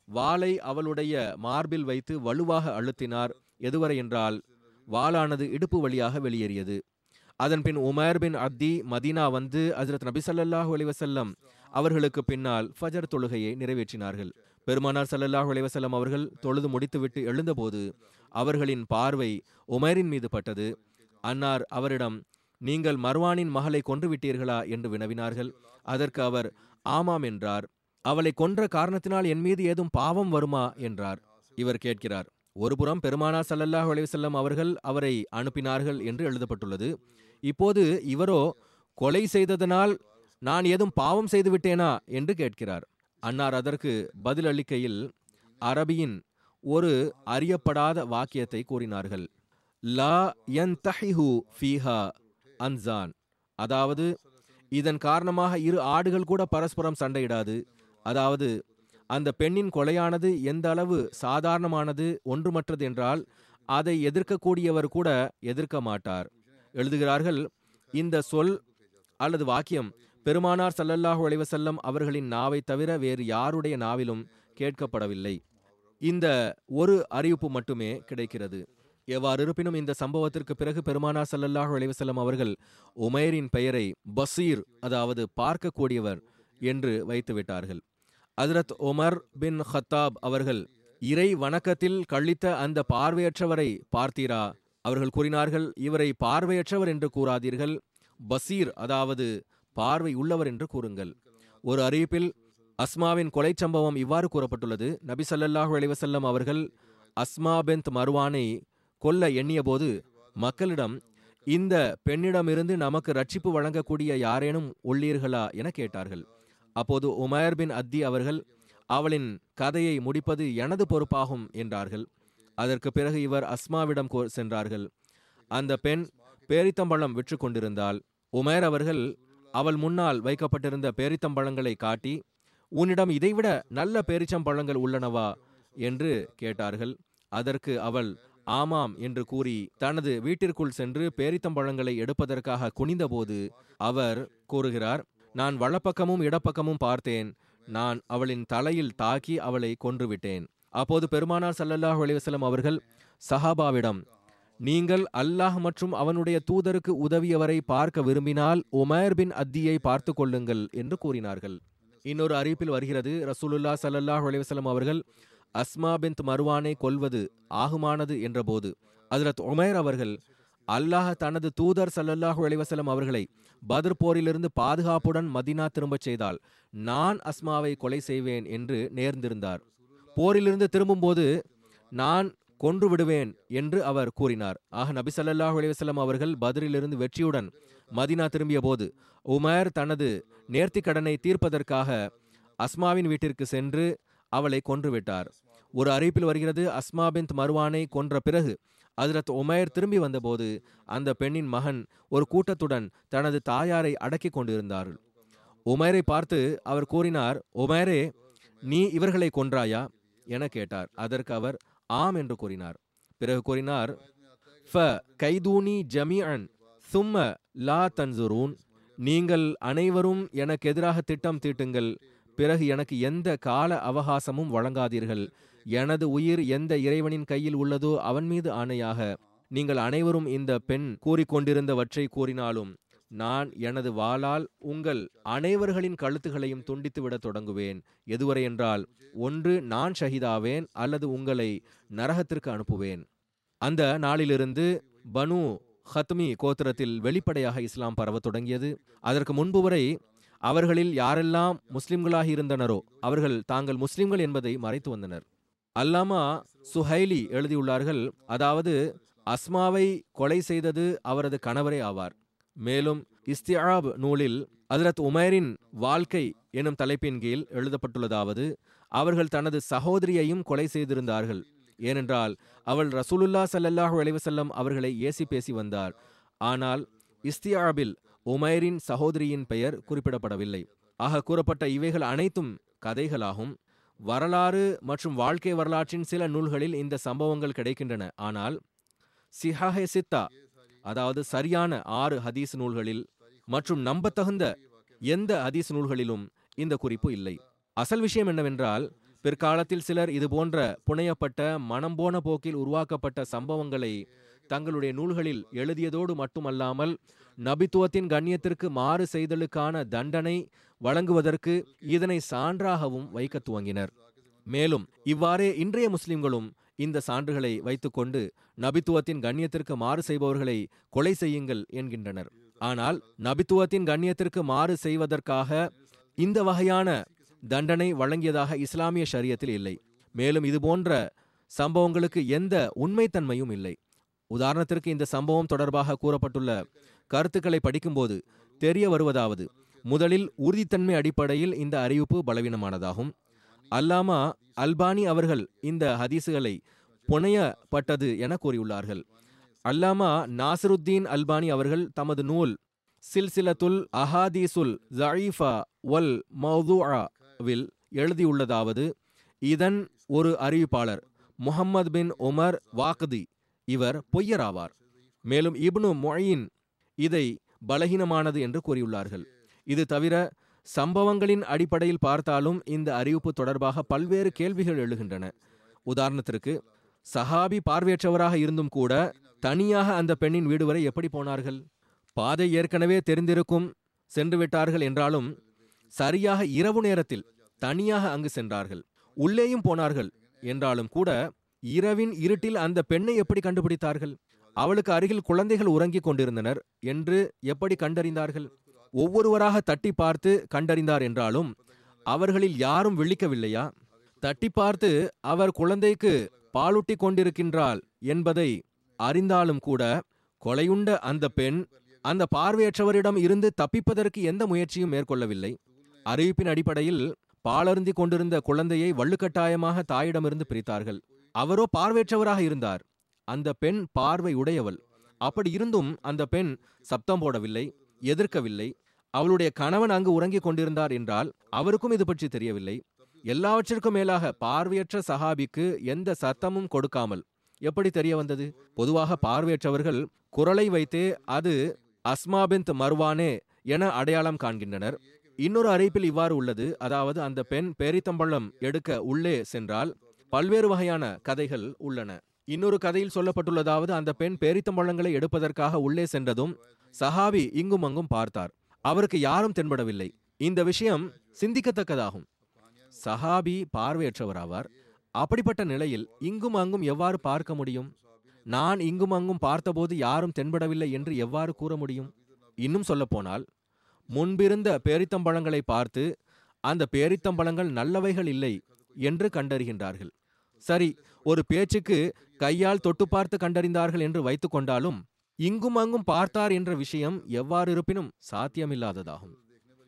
வாளை அவளுடைய மார்பில் வைத்து வலுவாக அழுத்தினார். எதுவரை என்றால் வாளானது இடுப்பு வழியாக வெளியேறியது. அதன்பின் உமேர் பின் அத்தி மதீனா வந்து ஹசரத் நபி ஸல்லல்லாஹு அலைஹி அவர்களுக்கு பின்னால் ஃபஜர் தொழுகையை நிறைவேற்றினார்கள். பெருமானார் சல்லல்லாஹ் அலைஹி அவர்கள் தொழுது முடித்துவிட்டு எழுந்தபோது அவர்களின் பார்வை உமேரின் மீது பட்டது. அன்னார் அவரிடம் நீங்கள் மர்வானின் மகளை கொன்றுவிட்டீர்களா? என்று வினவினார்கள். அதற்கு அவர் ஆமாம் என்றார். அவளை கொன்ற காரணத்தினால் என் மீது ஏதும் பாவம் வருமா? என்றார். இவர் கேட்கிறார் ஒருபுறம் பெருமானார் சல்லல்லாஹ் அலைவசல்லம் அவர்கள் அவரை அனுப்பினார்கள் என்று எழுதப்பட்டுள்ளது. இப்போது இவரோ கொலை செய்ததனால் நான் ஏதும் பாவம் செய்து விட்டேனா? என்று கேட்கிறார். அன்னார் அதற்கு பதிலளிக்கையில் அரபியின் ஒரு அறியப்படாத வாக்கியத்தை கூறினார்கள். லா யன்தஹிஹு ஃபீஹா அன்சான். அதாவது இதன் காரணமாக இரு ஆடுகள் கூட பரஸ்பரம் சண்டையிடாது. அதாவது அந்த பெண்ணின் கொலையானது எந்த அளவு சாதாரணமானது ஒன்றுமற்றது என்றால் அதை எதிர்க்கக்கூடியவர் கூட எதிர்க்க மாட்டார். எழுதுகிறார்கள் இந்த சொல் அல்லது வாக்கியம் பெருமானார் சல்லல்லாஹு அலைவசல்லம் அவர்களின் நாவை தவிர வேறு யாருடைய நாவிலும் கேட்கப்படவில்லை. இந்த ஒரு அறிவிப்பு மட்டுமே கிடைக்கிறது. எவ்வாறு இருப்பினும் இந்த சம்பவத்திற்கு பிறகு பெருமானா சல்லல்லாஹு அலைவசல்லம் அவர்கள் உமைரின் பெயரை பசீர் அதாவது பார்க்கக்கூடியவர் என்று வைத்துவிட்டார்கள். Hazrat Omar Umar bin Khattab அவர்கள் இறை வணக்கத்தில் கழித்த அந்த பார்வையற்றவரை பார்த்தீரா? அவர்கள் கூறினார்கள் இவரை பார்வையற்றவர் என்று கூறாதீர்கள். பசீர் அதாவது பார்வை உள்ளவர் என்று கூறுங்கள். ஒரு அறிவிப்பில் அஸ்மாவின் கொலை சம்பவம் இவ்வாறு கூறப்பட்டுள்ளது. நபி சல்லல்லாஹு அலைஹி அவர்கள் அஸ்மா பெந்த் மருவானை கொல்ல எண்ணியபோது மக்களிடம் இந்த பெண்ணிடமிருந்து நமக்கு ரட்சிப்பு வழங்கக்கூடிய யாரேனும் உள்ளீர்களா? என கேட்டார்கள். அப்போது உமர் பின் அத்தி அவர்கள் அவளின் கதையை முடிப்பது எனது பொறுப்பாகும் என்றார்கள். அதற்கு பிறகு இவர் அஸ்மாவிடம் சென்றார்கள். அந்த பெண் பேரித்தம்பழம் விற்று கொண்டிருந்தால் உமேர் அவர்கள் அவள் முன்னால் வைக்கப்பட்டிருந்த பேரித்தம்பழங்களை காட்டி உன்னிடம் இதைவிட நல்ல பேரிச்சம்பழங்கள் உள்ளனவா? என்று கேட்டார்கள். அதற்கு அவள் ஆமாம் என்று கூறி தனது வீட்டிற்குள் சென்று பேரித்தம்பழங்களை எடுப்பதற்காக குனிந்தபோது அவர் கூறுகிறார் நான் வலப்பக்கமும் இடப்பக்கமும் பார்த்தேன். நான் அவளின் தலையில் தாக்கி அவளை கொன்றுவிட்டேன் அப்போது பெருமானார் சல்லல்லாஹ் அலிவசலம் அவர்கள் சஹாபாவிடம் நீங்கள் அல்லாஹ் மற்றும் அவனுடைய தூதருக்கு உதவியவரை பார்க்க விரும்பினால் உமேர் பின் அத்தியை பார்த்து கொள்ளுங்கள் என்று கூறினார்கள். இன்னொரு அறிவிப்பில் வருகிறது ரசூலுல்லா சல்லாஹ் அலிவசலம் அவர்கள் அஸ்மா பின் மர்வானை கொல்வது ஆகுமானது என்றபோது அதிரத் உமேர் அவர்கள் அல்லாஹ் தனது தூதர் சல்லல்லாஹு அலிவசலம் அவர்களை பத்ர் போரிலிருந்து பாதுகாப்புடன் மதீனா திரும்பச் செய்தால் நான் அஸ்மாவை கொலை செய்வேன் என்று நேர்ந்திருந்தார். போரிலிருந்து திரும்பும்போது நான் கொன்று விடுவேன் என்று அவர் கூறினார். ஆக நபி ஸல்லல்லாஹு அலைஹி அவர்கள் பத்ரிலிருந்து வெற்றியுடன் மதீனா திரும்பிய போது உமர் தனது நேர்த்தி கடனை தீர்ப்பதற்காக அஸ்மாவின் வீட்டிற்கு சென்று அவளை கொன்றுவிட்டார் ஒரு அறிவிப்பில் வருகிறது அஸ்மா பின் மருவானை கொன்ற பிறகு அதிரத் உமேர் திரும்பி வந்தபோது அந்த பெண்ணின் மகன் ஒரு கூட்டத்துடன் தனது தாயாரை அடக்கி கொண்டிருந்தார்கள். உமேரை பார்த்து அவர் கூறினார் உமேரே நீ இவர்களை கொன்றாயா? என கேட்டார். அதற்கு அவர் ஆம் என்று கூறினார். பிறகு கூறினார் ஃப கைதூனி ஜமீஅன் சும்ம லா தன்சுரூன் நீங்கள் அனைவரும் எனக்கு எதிராக திட்டம் தீட்டுங்கள். பிறகு எனக்கு எந்த கால அவகாசமும் வழங்காதீர்கள். எனது உயிர் எந்த இறைவனின் கையில் உள்ளதோ அவன் மீது ஆணையாக. நீங்கள் அனைவரும் இந்த பெண் கூறிக்கொண்டிருந்தவற்றை கூறினாலும் நான் எனது வாளால் உங்கள் அனைவர்களின் கழுத்துகளையும் துண்டித்துவிடத் தொடங்குவேன். எதுவரை என்றால் ஒன்று நான் ஷஹீதாவேன் அல்லது உங்களை நரகத்திற்கு அனுப்புவேன். அந்த நாளிலிருந்து பனு ஹத்மி கோத்திரத்தில் வெளிப்படையாக இஸ்லாம் பரவத் தொடங்கியது. அதற்கு முன்பு வரை அவர்களில் யாரெல்லாம் முஸ்லிம்களாக இருந்தனரோ அவர்கள் தாங்கள் முஸ்லிம்கள் என்பதை மறைத்து வந்தனர். அல்லாமா சுஹைலி எழுதியுள்ளார்கள் அதாவது அஸ்மாவை கொலை செய்தது அவரது கணவரே ஆவார். மேலும் இஸ்தியாப் நூலில் அதிரத் உமேரின் வாழ்க்கை எனும் தலைப்பின் கீழ் எழுதப்பட்டுள்ளதாவது அவர்கள் தனது சகோதரியையும் கொலை செய்திருந்தார்கள். ஏனென்றால் அவள் ரசூலுல்லா சல்லல்லாஹு அலைவசல்லம் அவர்களை ஏசி பேசி வந்தார். ஆனால் இஸ்தியாபில் உமைரின் சகோதரியின் பெயர் குறிப்பிடப்படவில்லை. ஆக கூறப்பட்ட இவைகள் அனைத்தும் கதைகளாகும். வரலாறு மற்றும் வாழ்க்கை வரலாற்றின் சில நூல்களில் இந்த சம்பவங்கள் கிடைக்கின்றன. ஆனால் சிஹாஹே சித்தா அதாவது சரியான ஆறு ஹதீஸ் நூல்களில் மற்றும் நம்பத்தகுந்த எந்த ஹதீஸ் நூல்களிலும் இந்த குறிப்பு இல்லை. அசல் விஷயம் என்னவென்றால் பிற்காலத்தில் சிலர் இது போன்ற புனையப்பட்ட மனம் போன போக்கில் உருவாக்கப்பட்ட சம்பவங்களை தங்களுடைய நூல்களில் எழுதியதோடு மட்டுமல்லாமல் நபித்துவத்தின் கண்ணியத்திற்கு மாறு செய்தலுக்கான தண்டனை வழங்குவதற்கு இதனை சான்றாகவும் வைக்க துவங்கினர். மேலும் இவ்வாறே இன்றைய முஸ்லிம்களும் இந்த சான்றுகளை வைத்துக்கொண்டு நபித்துவத்தின் கண்ணியத்திற்கு மாறு செய்பவர்களை கொலை செய்யுங்கள் என்கின்றனர். ஆனால் நபித்துவத்தின் கண்ணியத்திற்கு மாறு செய்வதற்காக இந்த வகையான தண்டனை வழங்கியதாக இஸ்லாமிய ஷரியத்தில் இல்லை. மேலும் இதுபோன்ற சம்பவங்களுக்கு எந்த உண்மைத்தன்மையும் இல்லை. உதாரணத்திற்கு இந்த சம்பவம் தொடர்பாக கூறப்பட்டுள்ள கருத்துக்களை படிக்கும்போது தெரிய வருவதாவது முதலில் உறுதித்தன்மை அடிப்படையில் இந்த அறிவிப்பு பலவீனமானதாகும். அல்லாமா அல்பானி அவர்கள் இந்த ஹதீசுகளை புனையப்பட்டது என கூறியுள்ளார்கள். அல்லாமா நாசருத்தீன் அல்பானி அவர்கள் தமது நூல் சில்சிலத்துல் அஹாதீசுல் ஜஈஃபா வல் மௌதுவில் எழுதியுள்ளதாவது இதன் ஒரு அறிவிப்பாளர் முஹம்மது பின் உமர் வாக்தி இவர் பொய்யராவார். மேலும் இப்னு மொயின் இதை பலகீனமானது என்று கூறியுள்ளார்கள். இது தவிர சம்பவங்களின் அடிப்படையில் பார்த்தாலும் இந்த அறிவிப்பு தொடர்பாக பல்வேறு கேள்விகள் எழுகின்றன. உதாரணத்திற்கு சஹாபி பார்வையற்றவராக இருந்தும் கூட தனியாக அந்த பெண்ணின் வீடு வரை எப்படி போனார்கள்? பாதை ஏற்கனவே தெரிந்திருக்கும் சென்று விட்டார்கள் என்றாலும் சரியாக இரவு நேரத்தில் தனியாக அங்கு சென்றார்கள். உள்ளேயும் போனார்கள் என்றாலும் கூட இரவின் இருட்டில் அந்த பெண்ணை எப்படி கண்டுபிடித்தார்கள்? அவளுக்கு அருகில் குழந்தைகள் உறங்கிக் கொண்டிருந்தனர் என்று எப்படி கண்டறிந்தார்கள்? ஒவ்வொருவராக தட்டி பார்த்து கண்டறிந்தார் என்றாலும் அவர்களில் யாரும் விழிக்கவில்லையா? தட்டி பார்த்து அவர் குழந்தைக்கு பாலூட்டி கொண்டிருக்கின்றாள் என்பதை அறிந்தாலும் கூட கொலையுண்ட அந்த பெண் அந்த பார்வையற்றவரிடம் இருந்து தப்பிப்பதற்கு எந்த முயற்சியும் மேற்கொள்ளவில்லை. அறிவிப்பின் அடிப்படையில் பாலருந்தி கொண்டிருந்த குழந்தையை வள்ளுக்கட்டாயமாக தாயிடமிருந்து பிரித்தார்கள். அவரோ பார்வையற்றவராக இருந்தார். அந்த பெண் பார்வை உடையவள். அப்படி இருந்தும் அந்த பெண் சப்தம் போடவில்லை. எதிர்க்கவில்லை. அவளுடைய கணவன் அங்கு உறங்கிக் கொண்டிருந்தார் என்றால் அவருக்கும் இது பற்றி தெரியவில்லை. எல்லாவற்றிற்கும் மேலாக பார்வையற்ற சஹாபிக்கு எந்த சத்தமும் கொடுக்காமல். எப்படி தெரிய வந்தது? பொதுவாக பார்வையற்றவர்கள் குரலை வைத்தே அது அஸ்மாபிந்த் மர்வானே என அடையாளம் காண்கின்றனர். இன்னொரு அறிவிப்பில் இவ்வாறு உள்ளது. அதாவது அந்த பெண் பேரித்தம்பளம் எடுக்க உள்ளே சென்றால் பல்வேறு வகையான கதைகள் உள்ளன. இன்னொரு கதையில் சொல்லப்பட்டுள்ளதாவது அந்த பெண் பேரித்தம்பழங்களை எடுப்பதற்காக உள்ளே சென்றதும் சஹாபி இங்கும் அங்கும் பார்த்தார். அவருக்கு யாரும் தென்படவில்லை. இந்த விஷயம் சிந்திக்கத்தக்கதாகும். சஹாபி பார்வையற்றவராவார். அப்படிப்பட்ட நிலையில் இங்கும் அங்கும் எவ்வாறு பார்க்க முடியும்? நான் இங்கும் அங்கும் பார்த்தபோது யாரும் தென்படவில்லை என்று எவ்வாறு கூற முடியும்? இன்னும் சொல்லப்போனால் முன்பிருந்த பேரித்தம்பழங்களை பார்த்து அந்த பேரித்தம்பழங்கள் நல்லவைகள் இல்லை என்று கண்டறிகின்றார்கள். சரி ஒரு பேச்சுக்கு கையால் தொட்டு பார்த்து கண்டறிந்தார்கள் என்று வைத்துக் கொண்டாலும் இங்கும் அங்கும் பார்த்தார் என்ற விஷயம் எவ்வாறு இருப்பினும் சாத்தியமில்லாததாகும்.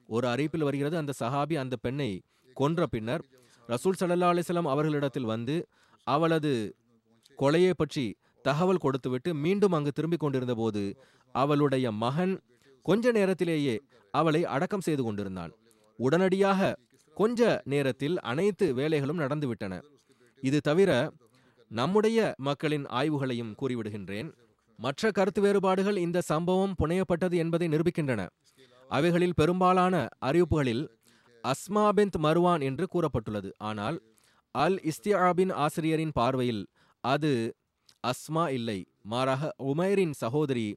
ஒரு அறிவிப்பில் வருகிறது அந்த சஹாபி அந்த பெண்ணை கொன்ற பின்னர் ரசூல் சல்லா அலிஸ்லாம் அவர்களிடத்தில் வந்து அவளது கொலையை பற்றி தகவல் கொடுத்துவிட்டு மீண்டும் அங்கு திரும்பிக் கொண்டிருந்த போது அவளுடைய மகன் கொஞ்ச நேரத்திலேயே அவளை அடக்கம் செய்து கொண்டிருந்தான். உடனடியாக கொஞ்ச நேரத்தில் அனைத்து வேலைகளும் நடந்துவிட்டன. இது தவிர நம்முடைய மக்களின் ஆய்வுகளையும் கூறிவிடுகின்றேன். மற்ற கருத்து வேறுபாடுகள் இந்த சம்பவம் புனையப்பட்டது என்பதை நிரூபிக்கின்றன. அவைகளில் பெரும்பாலான அறிவிப்புகளில் அஸ்மா பின்த் மருவான் என்று கூறப்பட்டுள்ளது. ஆனால் அல் இஸ்தியாபின் ஆசிரியரின் பார்வையில் அது அஸ்மா இல்லை. மாறாக உமைரின் சகோதரி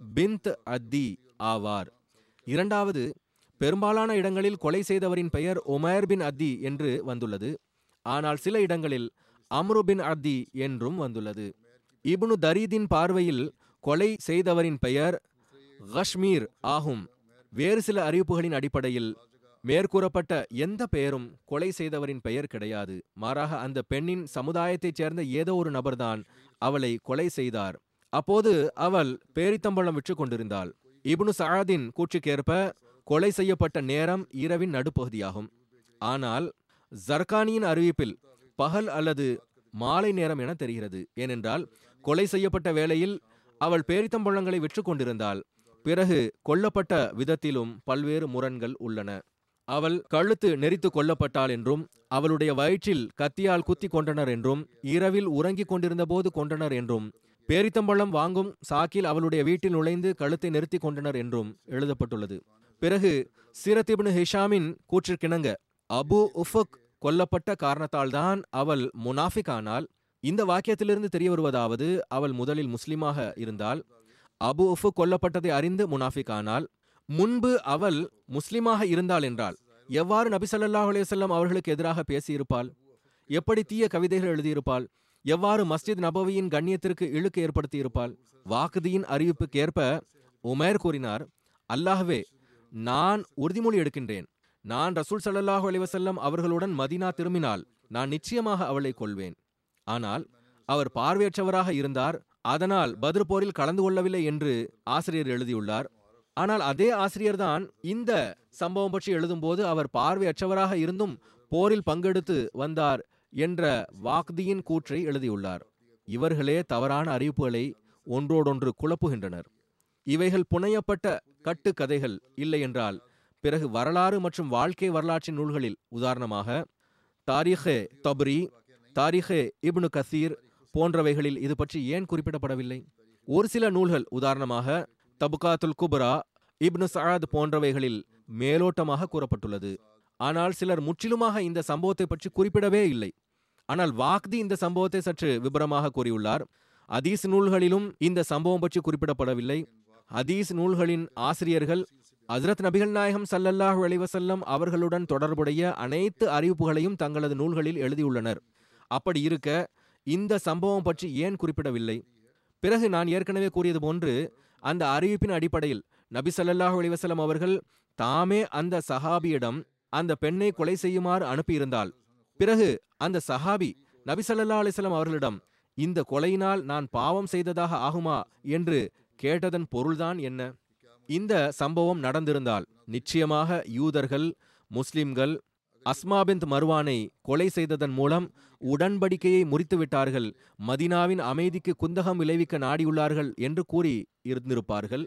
பிந்த் அத்தி ஆவார். இரண்டாவது பெரும்பாலான இடங்களில் கொலை செய்தவரின் பெயர் உமேர் பின் அத்தி என்று வந்துள்ளது. ஆனால் சில இடங்களில் அம்ரு பின் அத்தி என்றும் வந்துள்ளது. இப்னு தரீதின் பார்வையில் கொலை செய்தவரின் பெயர் கஷ்மீர் ஆகும். வேறு சில அறிவிப்புகளின் அடிப்படையில் மேற்கூறப்பட்ட எந்த பெயரும் கொலை செய்தவரின் பெயர் கிடையாது. மாறாக அந்த பெண்ணின் சமுதாயத்தைச் சேர்ந்த ஏதோ ஒரு நபர்தான் அவளை கொலை செய்தார். அப்போது அவள் பேரித்தம்பழம் விற்று கொண்டிருந்தாள். இப்னு சஹாதின் கூற்றுக்கேற்ப கொலை செய்யப்பட்ட நேரம் இரவின் நடுப்பகுதியாகும். ஆனால் ஜர்கானியின் அறிவிப்பில் பகல் அல்லது மாலை நேரம் என தெரிகிறது. ஏனென்றால் கொலை செய்யப்பட்ட வேளையில் அவள் பேரித்தம்பழங்களை விற்று கொண்டிருந்தாள் பிறகு கொல்லப்பட்ட விதத்திலும் பல்வேறு முரண்கள் உள்ளன. அவள் கழுத்து நெறித்து கொல்லப்பட்டாள் என்றும் அவளுடைய வயிற்றில் கத்தியால் குத்தி கொண்டனர் என்றும் இரவில் உறங்கிக் கொண்டிருந்த போது கொண்டனர் என்றும் பேரித்தம்பழம் வாங்கும் சாக்கில் அவளுடைய வீட்டில் நுழைந்து கழுத்தை நிறுத்தி கொண்டனர் என்றும் எழுதப்பட்டுள்ளது. பிறகு சீரத்திபின் ஹிஷாமின் கூற்றிற்கிணங்க அபு உஃபக் கொல்லப்பட்ட காரணத்தால்தான் அவள் முனாஃபிக் ஆனால் இந்த வாக்கியத்திலிருந்து தெரிய வருவதாவது அவள் முதலில் முஸ்லிமாக இருந்தால் அபு உஃபு கொல்லப்பட்டதை அறிந்து முனாஃபிக் ஆனால் முன்பு அவள் முஸ்லிமாக இருந்தாள் என்றால் எவ்வாறு நபி ஸல்லல்லாஹு அலைஹி அவர்களுக்கு எதிராக பேசியிருப்பாள்? எப்படி தீய கவிதைகள் எழுதியிருப்பாள்? எவ்வாறு மஸ்ஜித் நபவியின் கண்ணியத்திற்கு இழுக்கு ஏற்படுத்தியிருப்பாள்? வாக்குதியின் அறிவிப்புக்கேற்ப உமேர் கூறினார் அல்லாஹ்வே நான் உறுதிமொழி எடுக்கின்றேன். நான் ரசூல் சல்லாஹூ அலைஹி அவர்களுடன் மதீனா திரும்பினால் நான் நிச்சயமாக அவளை கொள்வேன் ஆனால் அவர் பார்வையற்றவராக இருந்தார் அதனால் பத்ர் போரில் கலந்து கொள்ளவில்லை என்று ஆசிரியர் எழுதியுள்ளார். ஆனால் அதே ஆசிரியர்தான் இந்த சம்பவம் பற்றி எழுதும்போது அவர் பார்வையற்றவராக இருந்தும் போரில் பங்கெடுத்து வந்தார் என்ற வாக்தியின் கூற்றை எழுதியுள்ளார். இவர்களே தவறான அறிவிப்புகளை ஒன்றோடொன்று குழப்புகின்றனர். இவைகள் புனையப்பட்ட கட்டுக்கதைகள் இல்லை என்றால் பிறகு வரலாறு மற்றும் வாழ்க்கை வரலாற்றின் நூல்களில் உதாரணமாக தாரிஹே தப்ரி தாரிஹே இப்னு கசீர் போன்றவைகளில் இது பற்றி ஏன் குறிப்பிடப்படவில்லை? ஒரு சில நூல்கள் உதாரணமாக தபுகாத்துல் குப்ரா இப்னு சஆத் போன்றவைகளில் மேலோட்டமாக கூறப்பட்டுள்ளது. ஆனால் சிலர் முற்றிலுமாக இந்த சம்பவத்தை பற்றி குறிப்பிடவே இல்லை. ஆனால் வாக்தி இந்த சம்பவத்தை சற்று விபரமாக கூறியுள்ளார். அதீஸ் நூல்களிலும் இந்த சம்பவம் பற்றி குறிப்பிடப்படவில்லை. அதீஸ் நூல்களின் ஆசிரியர்கள் அசரத் நபிகள் நாயகம் சல்லல்லாஹ் அலைஹி அவர்களுடன் தொடர்புடைய அனைத்து அறிவிப்புகளையும் தங்களது நூல்களில் எழுதியுள்ளனர். அப்படி இருக்க இந்த சம்பவம் பற்றி ஏன் குறிப்பிடவில்லை? பிறகு நான் ஏற்கனவே கூறியது போன்று அந்த அறிவிப்பின் அடிப்படையில் நபி ஸல்லல்லாஹு அவர்கள் தாமே அந்த சஹாபியிடம் அந்த பெண்ணை கொலை செய்யுமாறு அனுப்பியிருந்தால் பிறகு அந்த சஹாபி நபி ஸல்லல்லாஹு அவர்களிடம் இந்த கொலையினால் நான் பாவம் செய்ததாக ஆகுமா? என்று கேட்டதன் பொருள்தான் என்ன? இந்த சம்பவம் நடந்திருந்தால் நிச்சயமாக யூதர்கள் முஸ்லிம்கள் அஸ்மாபிந்த் மர்வானை கொலை செய்ததன் மூலம் உடன்படிக்கையை முறித்துவிட்டார்கள். மதினாவின் அமைதிக்கு குந்தகம் விளைவிக்க நாடியுள்ளார்கள் என்று கூறி இருந்திருப்பார்கள்.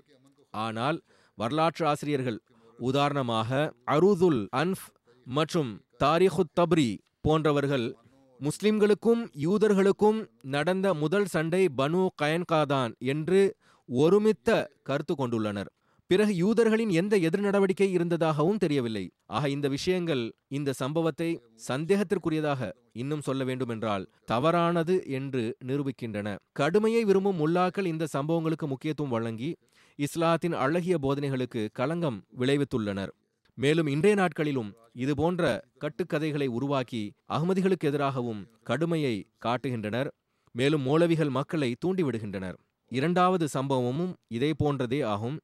ஆனால் வரலாற்று ஆசிரியர்கள் உதாரணமாக அரூதுல் அன்ஃப் மற்றும் தாரிகுத் தப்ரி போன்றவர்கள் முஸ்லிம்களுக்கும் யூதர்களுக்கும் நடந்த முதல் சண்டை பனு கயன்காதான் என்று ஒருமித்த கருத்து கொண்டுள்ளனர். பிறகு யூதர்களின் எந்த எதிர் நடவடிக்கை இருந்ததாகவும் தெரியவில்லை. ஆக இந்த விஷயங்கள் இந்த சம்பவத்தை சந்தேகத்திற்குரியதாக இன்னும் சொல்ல வேண்டுமென்றால் தவறானது என்று நிரூபிக்கின்றன. கடுமையை விரும்பும் முல்லாக்கள் இந்த சம்பவங்களுக்கு முக்கியத்துவம் வழங்கி இஸ்லாத்தின் அழகிய போதனைகளுக்கு களங்கம் விளைவித்துள்ளனர். மேலும் இன்றைய நாட்களிலும் இதுபோன்ற கட்டுக்கதைகளை உருவாக்கி அகமதிகளுக்கு எதிராகவும் கடுமையை காட்டுகின்றனர். மேலும் மௌலவிகள் மக்களை தூண்டிவிடுகின்றனர். இரண்டாவது சம்பவமும் இதே போன்றதே ஆகும்.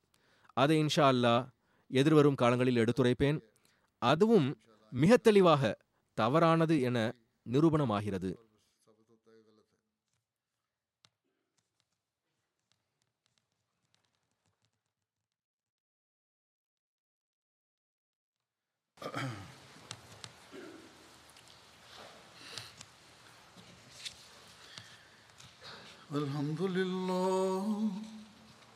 அதை இன்ஷா அல்லாஹ் எதிர்வரும் காலங்களில் எடுத்துரைப்பேன் அதுவும் மிக தெளிவாக தவறானது என நிரூபணமாகிறது <clears throat> الحمد لله